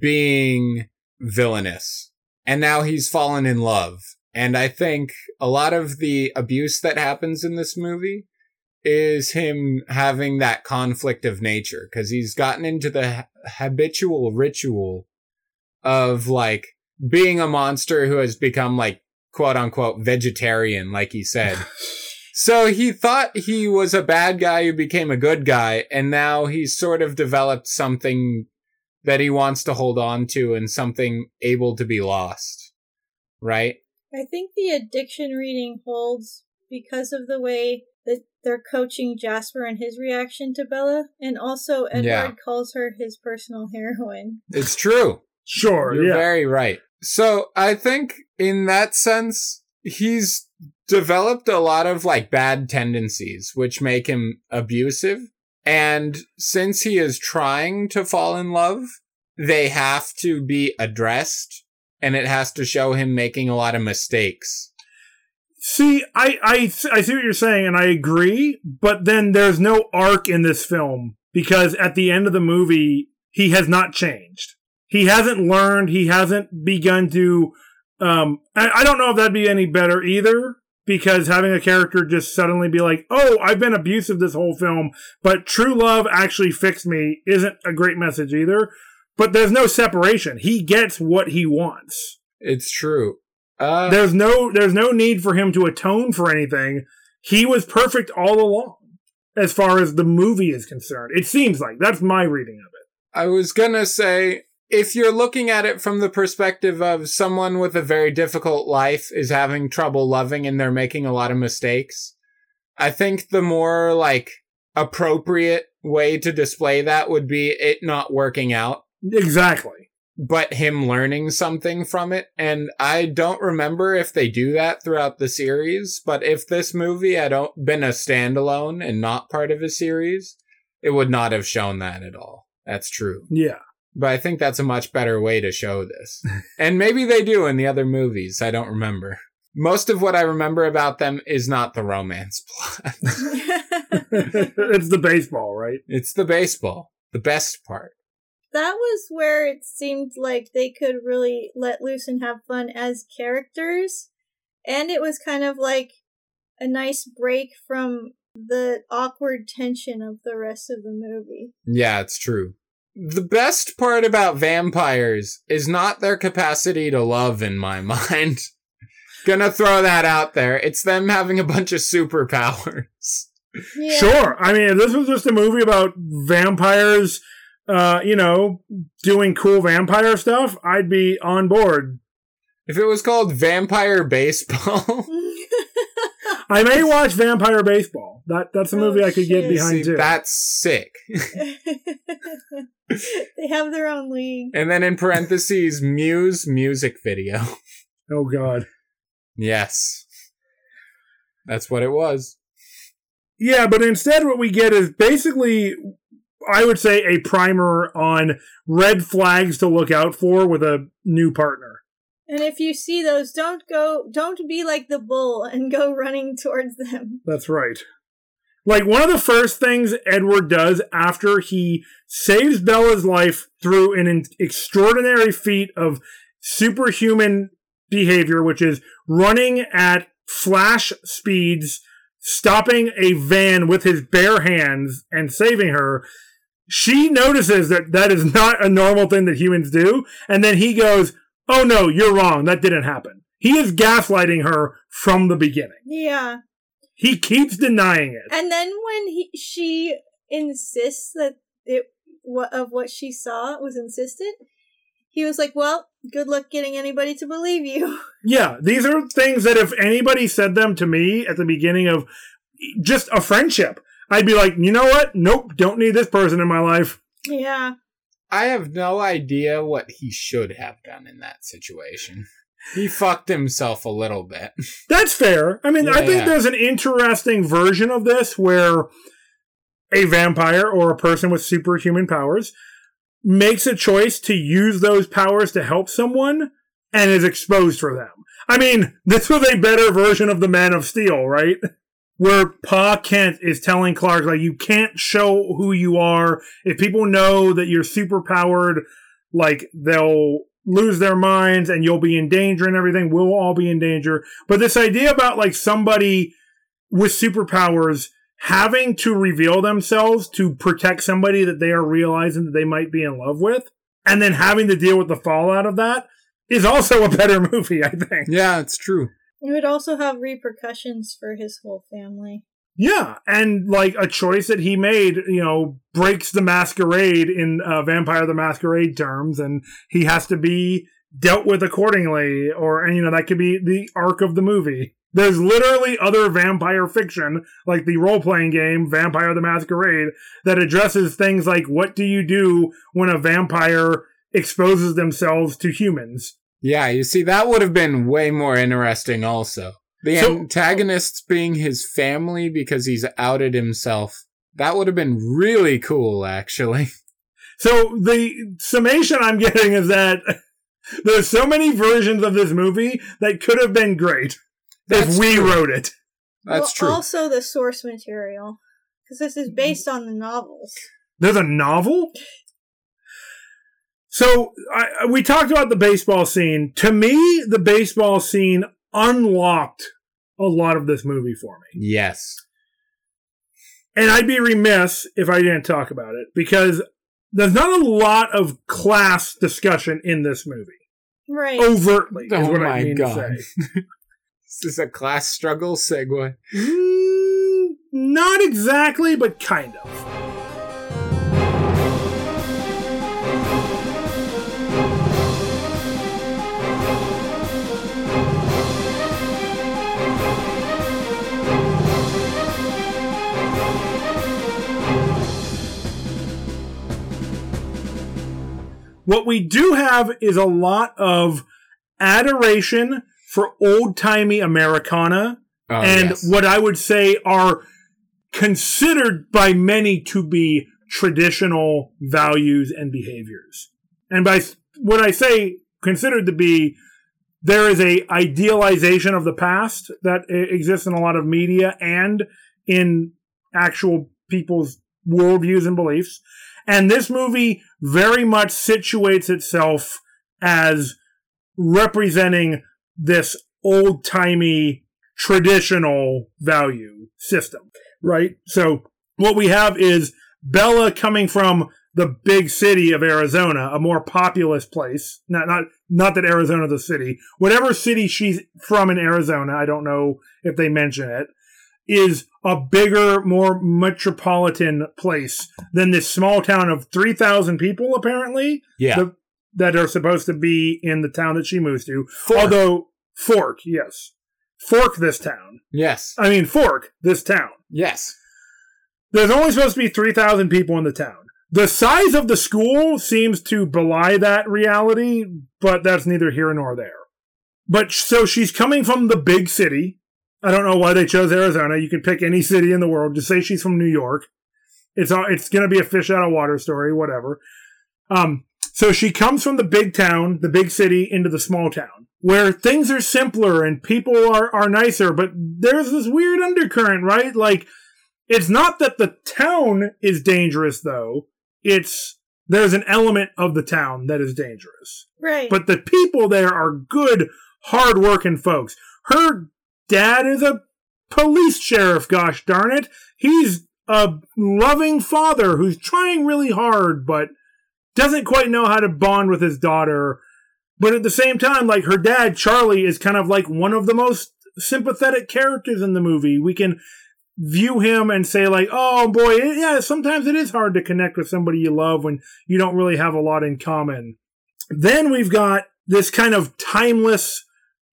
being villainous. And now he's fallen in love. And I think a lot of the abuse that happens in this movie is him having that conflict of nature because he's gotten into the habitual ritual of like being a monster who has become like quote unquote vegetarian, like he said. so he thought he was a bad guy who became a good guy, and now he's sort of developed something that he wants to hold on to and something able to be lost. Right? I think the addiction reading holds because of the way that they're coaching Jasper and his reaction to Bella, and also Edward Yeah. calls her his personal heroin. It's true. Sure, You're yeah. very right. So I think in that sense, he's developed a lot of like bad tendencies, which make him abusive. And since he is trying to fall in love, they have to be addressed and it has to show him making a lot of mistakes. See, I, I, I see what you're saying, and I agree, but then there's no arc in this film because at the end of the movie, he has not changed. He hasn't learned, he hasn't begun to, um, I, I don't know if that'd be any better either, because having a character just suddenly be like, oh, I've been abusive this whole film, but true love actually fixed me isn't a great message either. But there's no separation. He gets what he wants. It's true. Uh, There's no there's no need for him to atone for anything. He was perfect all along as far as the movie is concerned. It seems like that's my reading of it. I was gonna say, if you're looking at it from the perspective of someone with a very difficult life is having trouble loving and they're making a lot of mistakes, I think the more like appropriate way to display that would be it not working out, Exactly. but him learning something from it. And I don't remember if they do that throughout the series, but if this movie had been a standalone and not part of a series, it would not have shown that at all. That's true. Yeah. But I think that's a much better way to show this. and maybe they do in the other movies. I don't remember. Most of what I remember about them is not the romance plot. it's the baseball, right? it's the baseball, the best part. that was where it seemed like they could really let loose and have fun as characters. And it was kind of like a nice break from the awkward tension of the rest of the movie. Yeah, it's true. The best part about vampires is not their capacity to love, in my mind. Gonna throw that out there. It's them having a bunch of superpowers. Yeah. Sure. I mean, if this was just a movie about vampires, uh, you know, doing cool vampire stuff, I'd be on board. If it was called Vampire Baseball, I may watch Vampire Baseball. That that's a Oh, movie I could get behind see, too. that's sick. they have their own league. And then in parentheses, Muse music video. oh God. Yes. That's what it was. Yeah, but instead, what we get is basically, I would say, a primer on red flags to look out for with a new partner. And if you see those, don't go, don't be like the bull and go running towards them. That's right. Like one of the first things Edward does after he saves Bella's life through an extraordinary feat of superhuman behavior, which is running at flash speeds, stopping a van with his bare hands and saving her. She notices that that is not a normal thing that humans do. And then he goes, Oh no, you're wrong. That didn't happen. He is gaslighting her from the beginning. Yeah. He keeps denying it. And then when he, she insists that it, what, of what she saw was insistent, he was like, well, good luck getting anybody to believe you. Yeah, these are things that if anybody said them to me at the beginning of just a friendship, I'd be like, you know what? Nope, don't need this person in my life. yeah. I have no idea what he should have done in that situation. He fucked himself a little bit. That's fair. I mean, I think Yeah. there's an interesting version of this where a vampire or a person with superhuman powers makes a choice to use those powers to help someone and is exposed for them. I mean, this was a better version of the Man of Steel, right? Where Pa Kent is telling Clark, like, you can't show who you are. If people know that you're super powered, like, they'll lose their minds and you'll be in danger and everything. We'll all be in danger. But this idea about, like, somebody with superpowers having to reveal themselves to protect somebody that they are realizing that they might be in love with, and then having to deal with the fallout of that is also a better movie, I think. Yeah, it's true. It would also have repercussions for his whole family. Yeah, and like a choice that he made, you know, breaks the masquerade in uh, Vampire the Masquerade terms, and he has to be dealt with accordingly, or, and you know, that could be the arc of the movie. There's literally other vampire fiction, like the role playing game Vampire the Masquerade, that addresses things like what do you do when a vampire exposes themselves to humans? Yeah, you see, that would have been way more interesting also. The So- antagonist being his family because he's outed himself. That would have been really cool, actually. So the summation I'm getting is that there's so many versions of this movie that could have been great That's if we true. wrote it. That's well, true. Also, the source material, because this is based on the novels. There's a novel. So I, we talked about the baseball scene. To me, the baseball scene unlocked a lot of this movie for me. yes. And I'd be remiss if I didn't talk about it because there's not a lot of class discussion in this movie. Right. Overtly, is Oh what I my mean God. to say. Is this a class struggle segue? Mm, not exactly, but kind of. What we do have is a lot of adoration for old timey Americana Oh, and yes. what I would say are considered by many to be traditional values and behaviors. And by what I say considered to be, there is a idealization of the past that exists in a lot of media and in actual people's worldviews and beliefs. And this movie very much situates itself as representing this old timey traditional value system, right? So what we have is Bella coming from the big city of Arizona, a more populous place. Not not not that Arizona's a city. Whatever city she's from in Arizona, I don't know if they mention it, is a bigger, more metropolitan place than this small town of 3,000 people apparently yeah. the- that are supposed to be in the town that she moves to. Fork. Although Fork, yes. Fork this town. yes. I mean Fork this town. Yes. There's only supposed to be 3,000 people in the town. The size of the school seems to belie that reality, but that's neither here nor there. But so she's coming from the big city. I don't know why they chose Arizona. You can pick any city in the world. Just say she's from New York. It's all, it's going to be a fish out of water story, whatever. Um, so she comes from the big town, the big city, into the small town where things are simpler and people are, are nicer, but there's this weird undercurrent, right? Like, it's not that the town is dangerous, though. It's there's an element of the town that is dangerous. Right. But the people there are good, hard-working folks. Her dad is a police sheriff, gosh darn it. He's a loving father who's trying really hard, but doesn't quite know how to bond with his daughter. But at the same time, like her dad, Charlie, is kind of like one of the most sympathetic characters in the movie. We can view him and say like, oh boy, yeah, sometimes it is hard to connect with somebody you love when you don't really have a lot in common. Then we've got this kind of timeless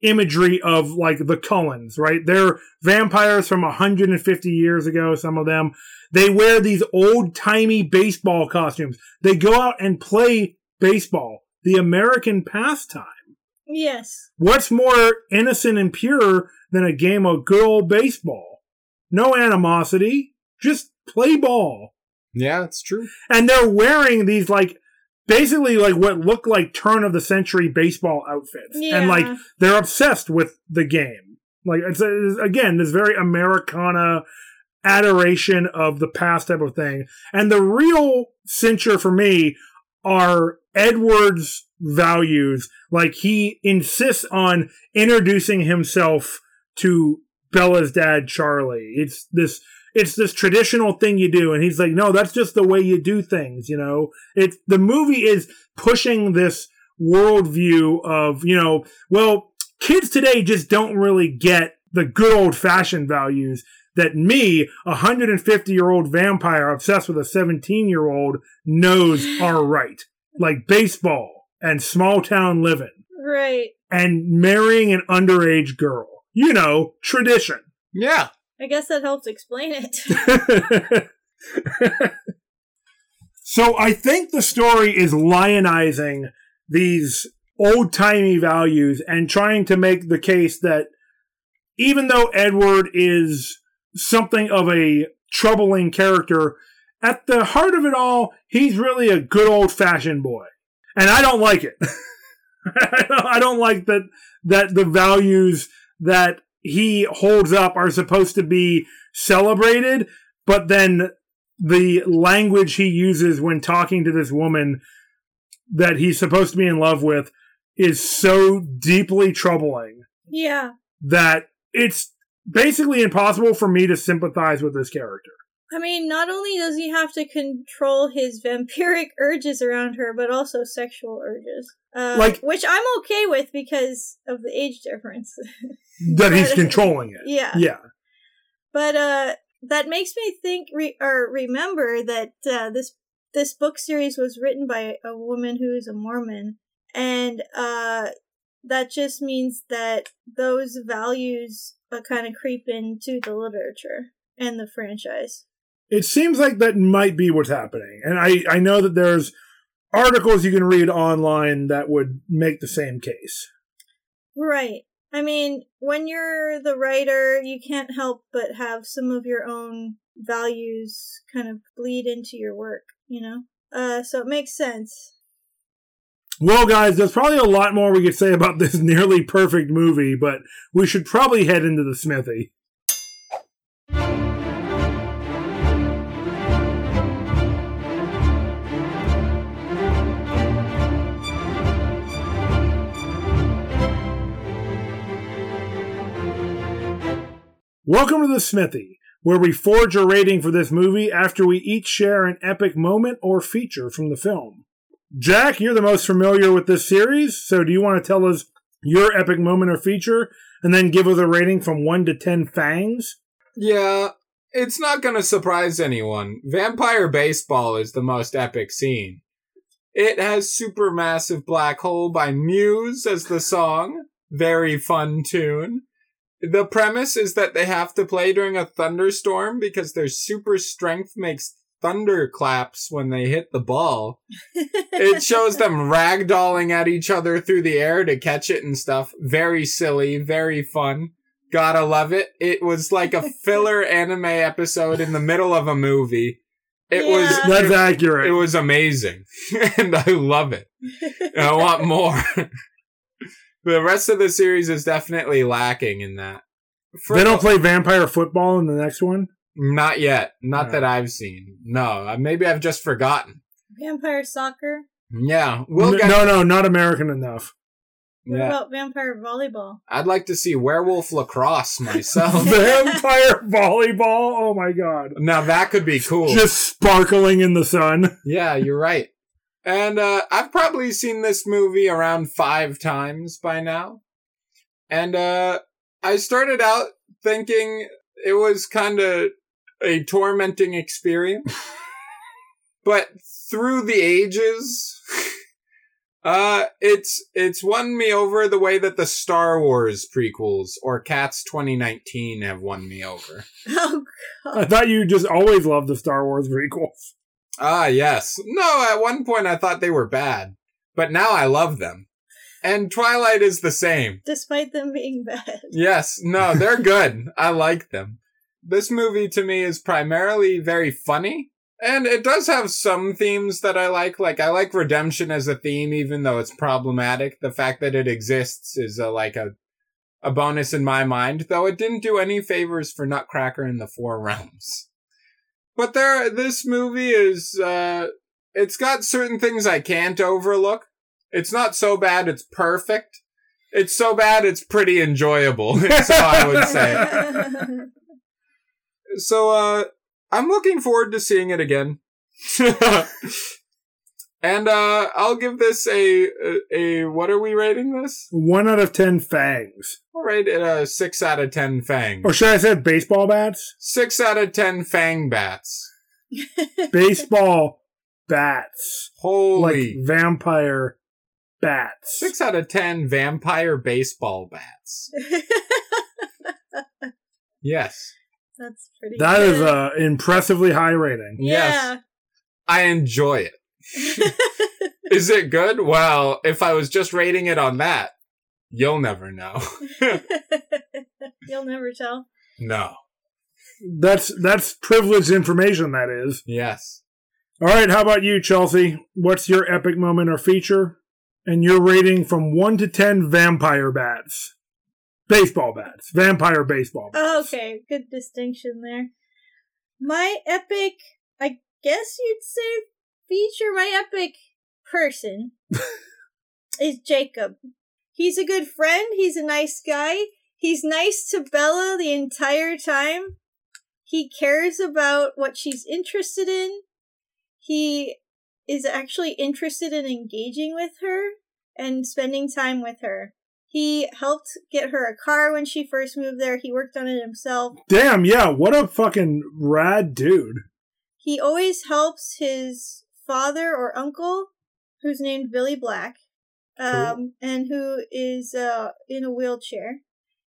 imagery of like the Cullens, right? They're vampires from 150 years ago, some of them. They wear these old timey baseball costumes. They go out and play baseball, the American pastime. yes. What's more innocent and pure than a game of good old baseball? No animosity, just play ball. Yeah, it's true. And they're wearing these like basically like what look like turn of the century baseball outfits. Yeah. And like they're obsessed with the game. Like it's, it's again this very Americana adoration of the past type of thing. And the real censure for me are Edward's values. Like he insists on introducing himself to Bella's dad, Charlie. It's this it's this traditional thing you do. And he's like no that's just the way you do things you know? It's the movie is pushing this worldview of you know well kids today just don't really get the good old fashioned values that me a 150 year old vampire obsessed with a 17 year old knows are right. Like baseball and small town living. Right. and marrying an underage girl. You know tradition. Yeah. I guess that helps explain it. so I think the story is lionizing these old timey values and trying to make the case that even though Edward is something of a troubling character, at the heart of it all, he's really a good old fashioned boy. And I don't like it. I don't like that, that the values that he holds up are supposed to be celebrated, but then the language he uses when talking to this woman that he's supposed to be in love with is so deeply troubling Yeah. that it's basically impossible for me to sympathize with this character. I mean, not only does he have to control his vampiric urges around her, but also sexual urges. Uh, Like- which I'm okay with because of the age difference. That he's controlling it. yeah. Yeah. But uh, that makes me think re- or remember that uh, this this book series was written by a woman who is a Mormon, and uh, that just means that those values uh, kind of creep into the literature and the franchise. It seems like that might be what's happening. And I, I know that there's articles you can read online that would make the same case. Right. I mean, when you're the writer, you can't help but have some of your own values kind of bleed into your work, you know? Uh, so it makes sense. Well, guys, there's probably a lot more we could say about this nearly perfect movie, but we should probably head into the smithy. Welcome to the Smithy, where we forge a rating for this movie after we each share an epic moment or feature from the film. Jack, you're the most familiar with this series, so do you want to tell us your epic moment or feature and then give us a rating from 1 to 10 fangs? Yeah, it's not gonna surprise anyone. Vampire Baseball is the most epic scene. It has Supermassive Black Hole by Muse as the song. Very fun tune. The premise is that they have to play during a thunderstorm because their super strength makes thunder claps when they hit the ball. It shows them ragdolling at each other through the air to catch it and stuff. Very silly, very fun. Gotta love it. It was like a filler anime episode in the middle of a movie. It was That's it, accurate. it was amazing. and I love it. And I want more. The rest of the series is definitely lacking in that. For they don't the- play vampire football in the next one? Not yet. Not No. that I've seen. No, uh, maybe I've just forgotten. Vampire soccer? Yeah, we'll N- no, no, not American enough. What Yeah, about vampire volleyball? I'd like to see werewolf lacrosse myself. vampire volleyball? Oh my god. now that could be cool. Just sparkling in the sun. yeah, you're right. And uh, I've probably seen this movie around five times by now. And uh, I started out thinking it was kind of a tormenting experience. but through the ages, uh, it's, it's won me over the way that the Star Wars prequels or Cats 2019 have won me over. Oh, God! I thought you just always loved the Star Wars prequels. Ah, yes. No, at one point I thought they were bad, but now I love them. And Twilight is the same. despite them being bad. Yes, no, they're good. I like them. This movie to me is primarily very funny, and it does have some themes that I like. Like, I like redemption as a theme, even though it's problematic. The fact that it exists is a, like a, a bonus in my mind, though it didn't do any favors for Nutcracker in the Four Realms. But there, this movie is, uh, it's got certain things I can't overlook. It's not so bad, it's perfect. It's so bad, it's pretty enjoyable, is how I would say. So, uh, I'm looking forward to seeing it again. and, uh, I'll give this a, a, a, what are we rating this? One out of ten fangs. I'll rate it a 6 out of 10 fang. Or should I say baseball bats? 6 out of 10 fang bats. Baseball bats. Like Holy. vampire bats. 6 out of 10 vampire baseball bats. Yes. That's pretty That good. is a impressively high rating. Yeah. I enjoy it. Is it good? Well, if I was just rating it on that, you'll never know. You'll never tell. No. That's that's privileged information. That is. Yes. All right. How about you, Chelsea? What's your epic moment or feature? And your rating from one to ten vampire bats, baseball bats, vampire baseball. Bats. Oh, okay, good distinction there. My epic, I guess you'd say, feature my epic person is Jacob. He's a good friend. He's a nice guy. He's nice to Bella the entire time. He cares about what she's interested in. He is actually interested in engaging with her and spending time with her. He helped get her a car when she first moved there. He worked on it himself. Damn, yeah, what a fucking rad dude. He always helps his father or uncle, who's named Billy Black, um, and who is uh, in a wheelchair.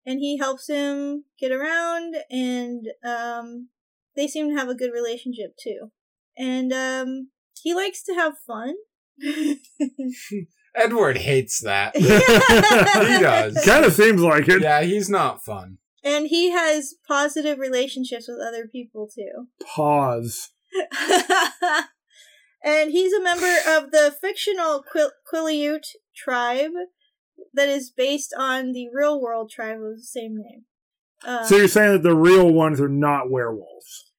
And he helps him get around, and um, they seem to have a good relationship too. And um, he likes to have fun. Edward hates that. he does. Kind of seems like it. Yeah, he's not fun. And he has positive relationships with other people too. Pause. and he's a member of the fictional Quil- Quileute tribe that is based on the real world tribe of the same name. Um, So you're saying that the real ones are not werewolves?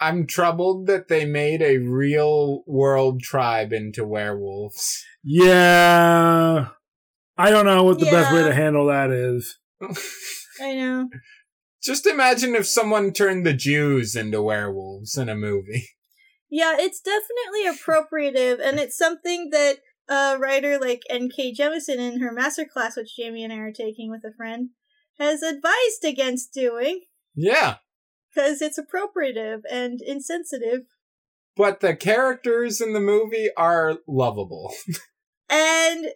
I'm troubled that they made a real world tribe into werewolves. Yeah. I don't know what the best way to handle that is. I know. Just imagine if someone turned the Jews into werewolves in a movie. Yeah, it's definitely appropriative, and it's something that a writer like N.K. Jemisin in her master class, which Jamie and I are taking with a friend, has advised against doing Yeah. because it's appropriative and insensitive. But the characters in the movie are lovable. And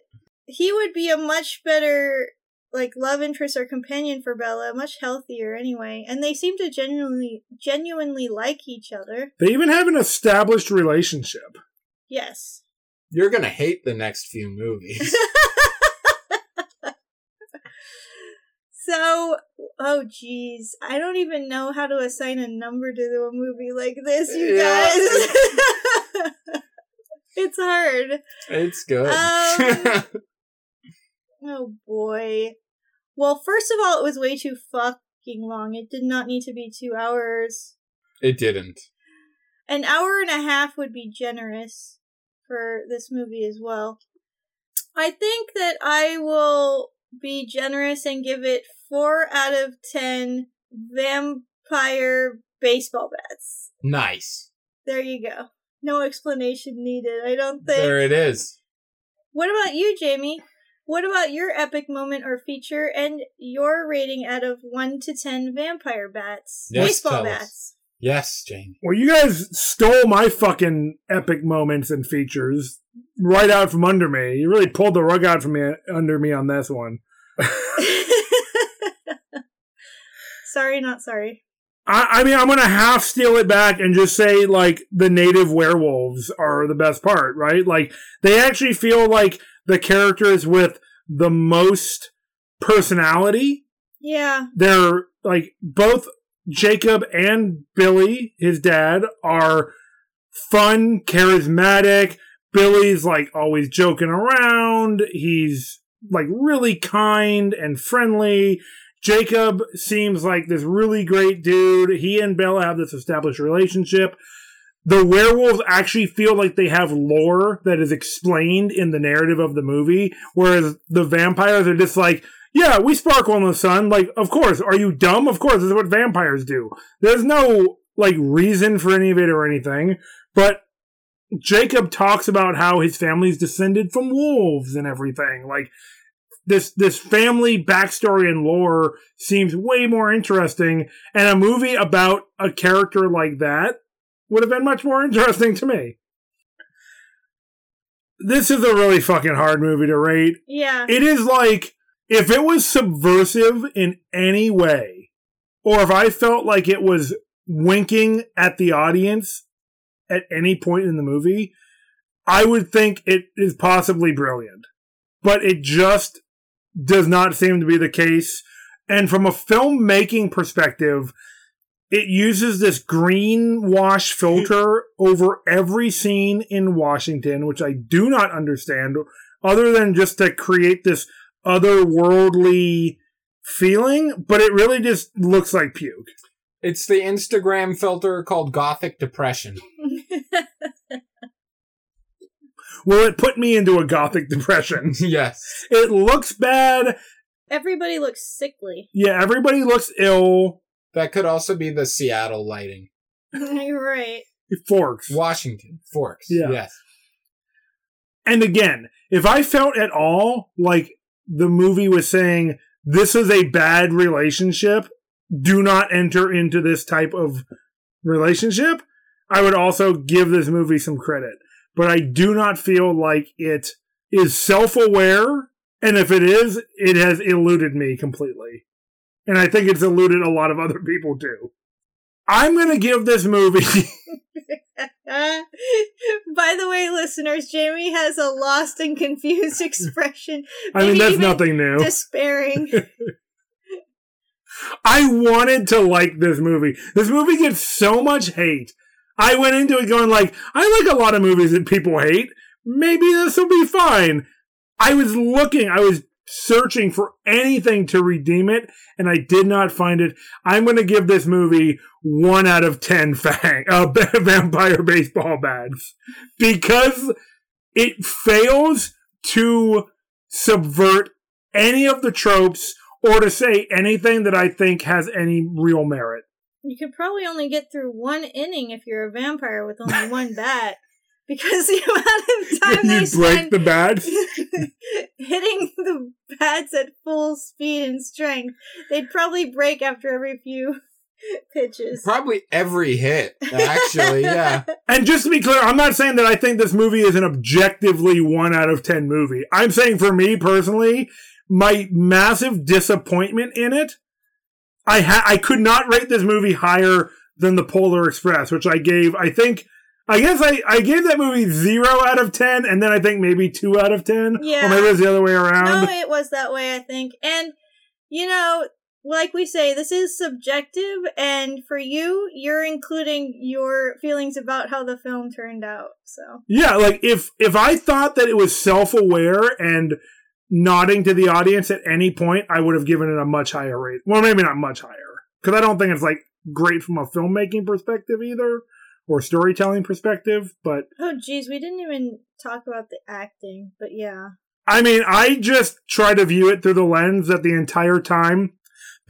he would be a much better like love interest or companion for Bella, much healthier anyway. And they seem to genuinely genuinely like each other. They even have an established relationship. Yes. You're gonna hate the next few movies. So, oh geez, I don't even know how to assign a number to a movie like this, you Yeah. guys. it's hard. it's good. Um, Oh boy. Well, first of all, it was way too fucking long. It did not need to be two hours. it didn't. An hour and a half would be generous for this movie as well. I think that I will be generous and give it four out of ten vampire baseball bats. Nice. There you go. No explanation needed, I don't think. There it is. What about you, Jamie? What about your epic moment or feature and your rating out of 1 to 10 vampire bats? Yes, Baseball tell us. bats. Yes, Jane. Well, you guys stole my fucking epic moments and features right out from under me. You really pulled the rug out from me under me on this one. sorry, not sorry. I, I mean, I'm gonna half steal it back and just say like the native werewolves are the best part, right? Like they actually feel like the characters with the most personality. Yeah. They're like both Jacob and Billy, his dad, are fun, charismatic. Billy's like always joking around. He's like really kind and friendly. Jacob seems like this really great dude. He and Bella have this established relationship. The werewolves actually feel like they have lore that is explained in the narrative of the movie, whereas the vampires are just like, yeah, we sparkle in the sun. Like, of course. Are you dumb? Of course. This is what vampires do. There's no, like, reason for any of it or anything. But Jacob talks about how his family's descended from wolves and everything. Like, this, this family backstory and lore seems way more interesting. And a movie about a character like that would have been much more interesting to me. This is a really fucking hard movie to rate. Yeah. It is like if it was subversive in any way, or if I felt like it was winking at the audience at any point in the movie, I would think it is possibly brilliant. But it just does not seem to be the case. And from a filmmaking perspective, it uses this green wash filter over every scene in Washington, which I do not understand, other than just to create this otherworldly feeling, but it really just looks like puke. It's the Instagram filter called Gothic Depression. Well, it put me into a gothic depression. yes. It looks bad. Everybody looks sickly. Yeah, everybody looks ill. That could also be the Seattle lighting. You're right. Forks. Washington. Forks. Yeah. Yes. And again, if I felt at all like the movie was saying, this is a bad relationship, do not enter into this type of relationship, I would also give this movie some credit. But I do not feel like it is self aware. And if it is, it has eluded me completely. And I think it's eluded a lot of other people too. I'm going to give this movie. By the way, listeners, Jamie has a lost and confused expression. I mean, that's nothing new. Despairing. I wanted to like this movie. This movie gets so much hate. I went into it going like, I like a lot of movies that people hate. Maybe this will be fine. I was looking, I was searching for anything to redeem it, and I did not find it. I'm going to give this movie one out of ten fang, uh, vampire baseball bats because it fails to subvert any of the tropes or to say anything that I think has any real merit. you could probably only get through one inning if you're a vampire with only one bat. Because the amount of time they you break spend the bats. hitting the bats at full speed and strength, they'd probably break after every few pitches. Probably every hit, actually. yeah. And just to be clear, I'm not saying that I think this movie is an objectively one out of 10 movie. I'm saying for me personally, my massive disappointment in it, I ha- I could not rate this movie higher than The Polar Express, which I gave, I think, I guess I, I gave that movie zero out of 10, and then I think maybe two out of 10. Yeah. Or maybe it was the other way around. No, it was that way, I think. And, you know, like we say, this is subjective, and for you, you're including your feelings about how the film turned out. So, Yeah, like if if I thought that it was self aware and nodding to the audience at any point, I would have given it a much higher rate. Well, maybe not much higher, because I don't think it's like great from a filmmaking perspective either, or storytelling perspective. But oh, geez, we didn't even talk about the acting, but yeah. I mean, I just try to view it through the lens that the entire time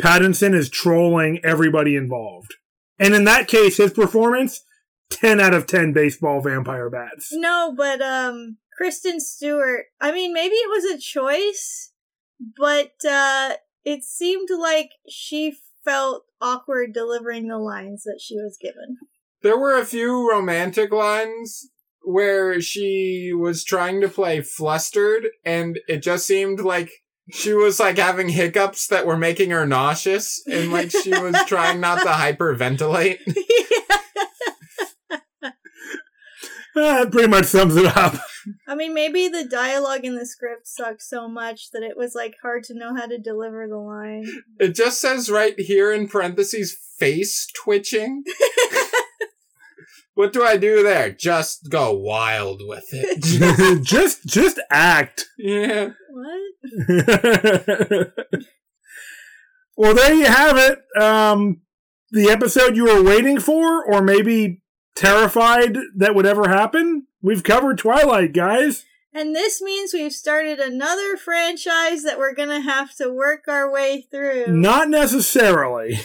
Pattinson is trolling everybody involved, and in that case, his performance. 10 out of 10 baseball vampire bats. No, but, um, Kristen Stewart, I mean, maybe it was a choice, but, uh, it seemed like she felt awkward delivering the lines that she was given. There were a few romantic lines where she was trying to play flustered, and it just seemed like she was like having hiccups that were making her nauseous, and like she was trying not to hyperventilate. Ah, that pretty much sums it up. I mean, maybe the dialogue in the script sucked so much that it was like hard to know how to deliver the line. It just says right here in parentheses, face twitching. What do I do there? Just go wild with it. just just act. yeah. What? well, there you have it. Um, the episode you were waiting for, or maybe terrified that would ever happen. We've covered Twilight, guys. And this means we've started another franchise that we're gonna have to work our way through. Not necessarily.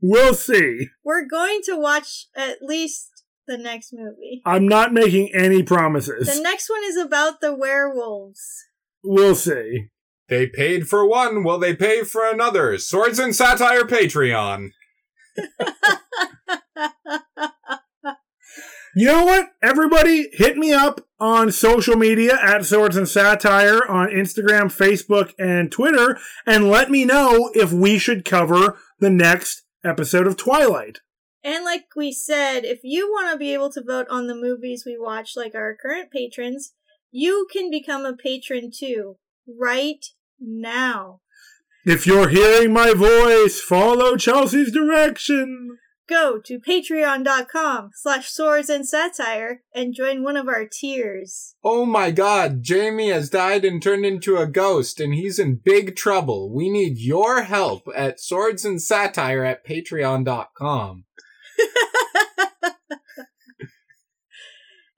We'll see. We're going to watch at least the next movie. I'm not making any promises. The next one is about the werewolves. We'll see. They paid for one, will they pay for another? Swords and Satire Patreon. You know what? Everybody, hit me up on social media at Swords and Satire on Instagram, Facebook, and Twitter, and let me know if we should cover the next episode of Twilight. And like we said, if you want to be able to vote on the movies we watch, like our current patrons, you can become a patron too, right now. If you're hearing my voice, follow Chelsea's direction. Go to patreon.com slash swords and satire and join one of our tiers. Oh my god, Jamie has died and turned into a ghost, and he's in big trouble. We need your help at swords and satire at patreon.com.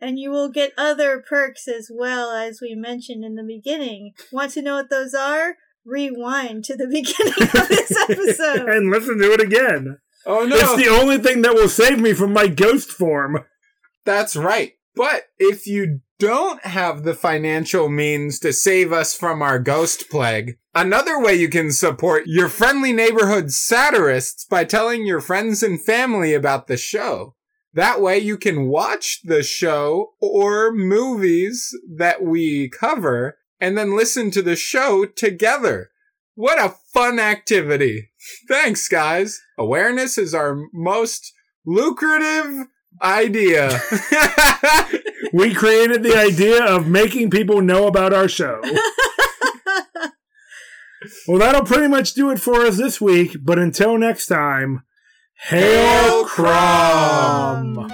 and you will get other perks as well, as we mentioned in the beginning. Want to know what those are? Rewind to the beginning of this episode. and listen to it again. Oh no! It's the only thing that will save me from my ghost form. That's right. But if you don't have the financial means to save us from our ghost plague, another way you can support your friendly neighborhood satirists by telling your friends and family about the show. That way you can watch the show or movies that we cover and then listen to the show together. What a fun activity. Thanks, guys. Awareness is our most lucrative idea. We created the idea of making people know about our show. Well, that'll pretty much do it for us this week, but until next time, Hail Hail Crom!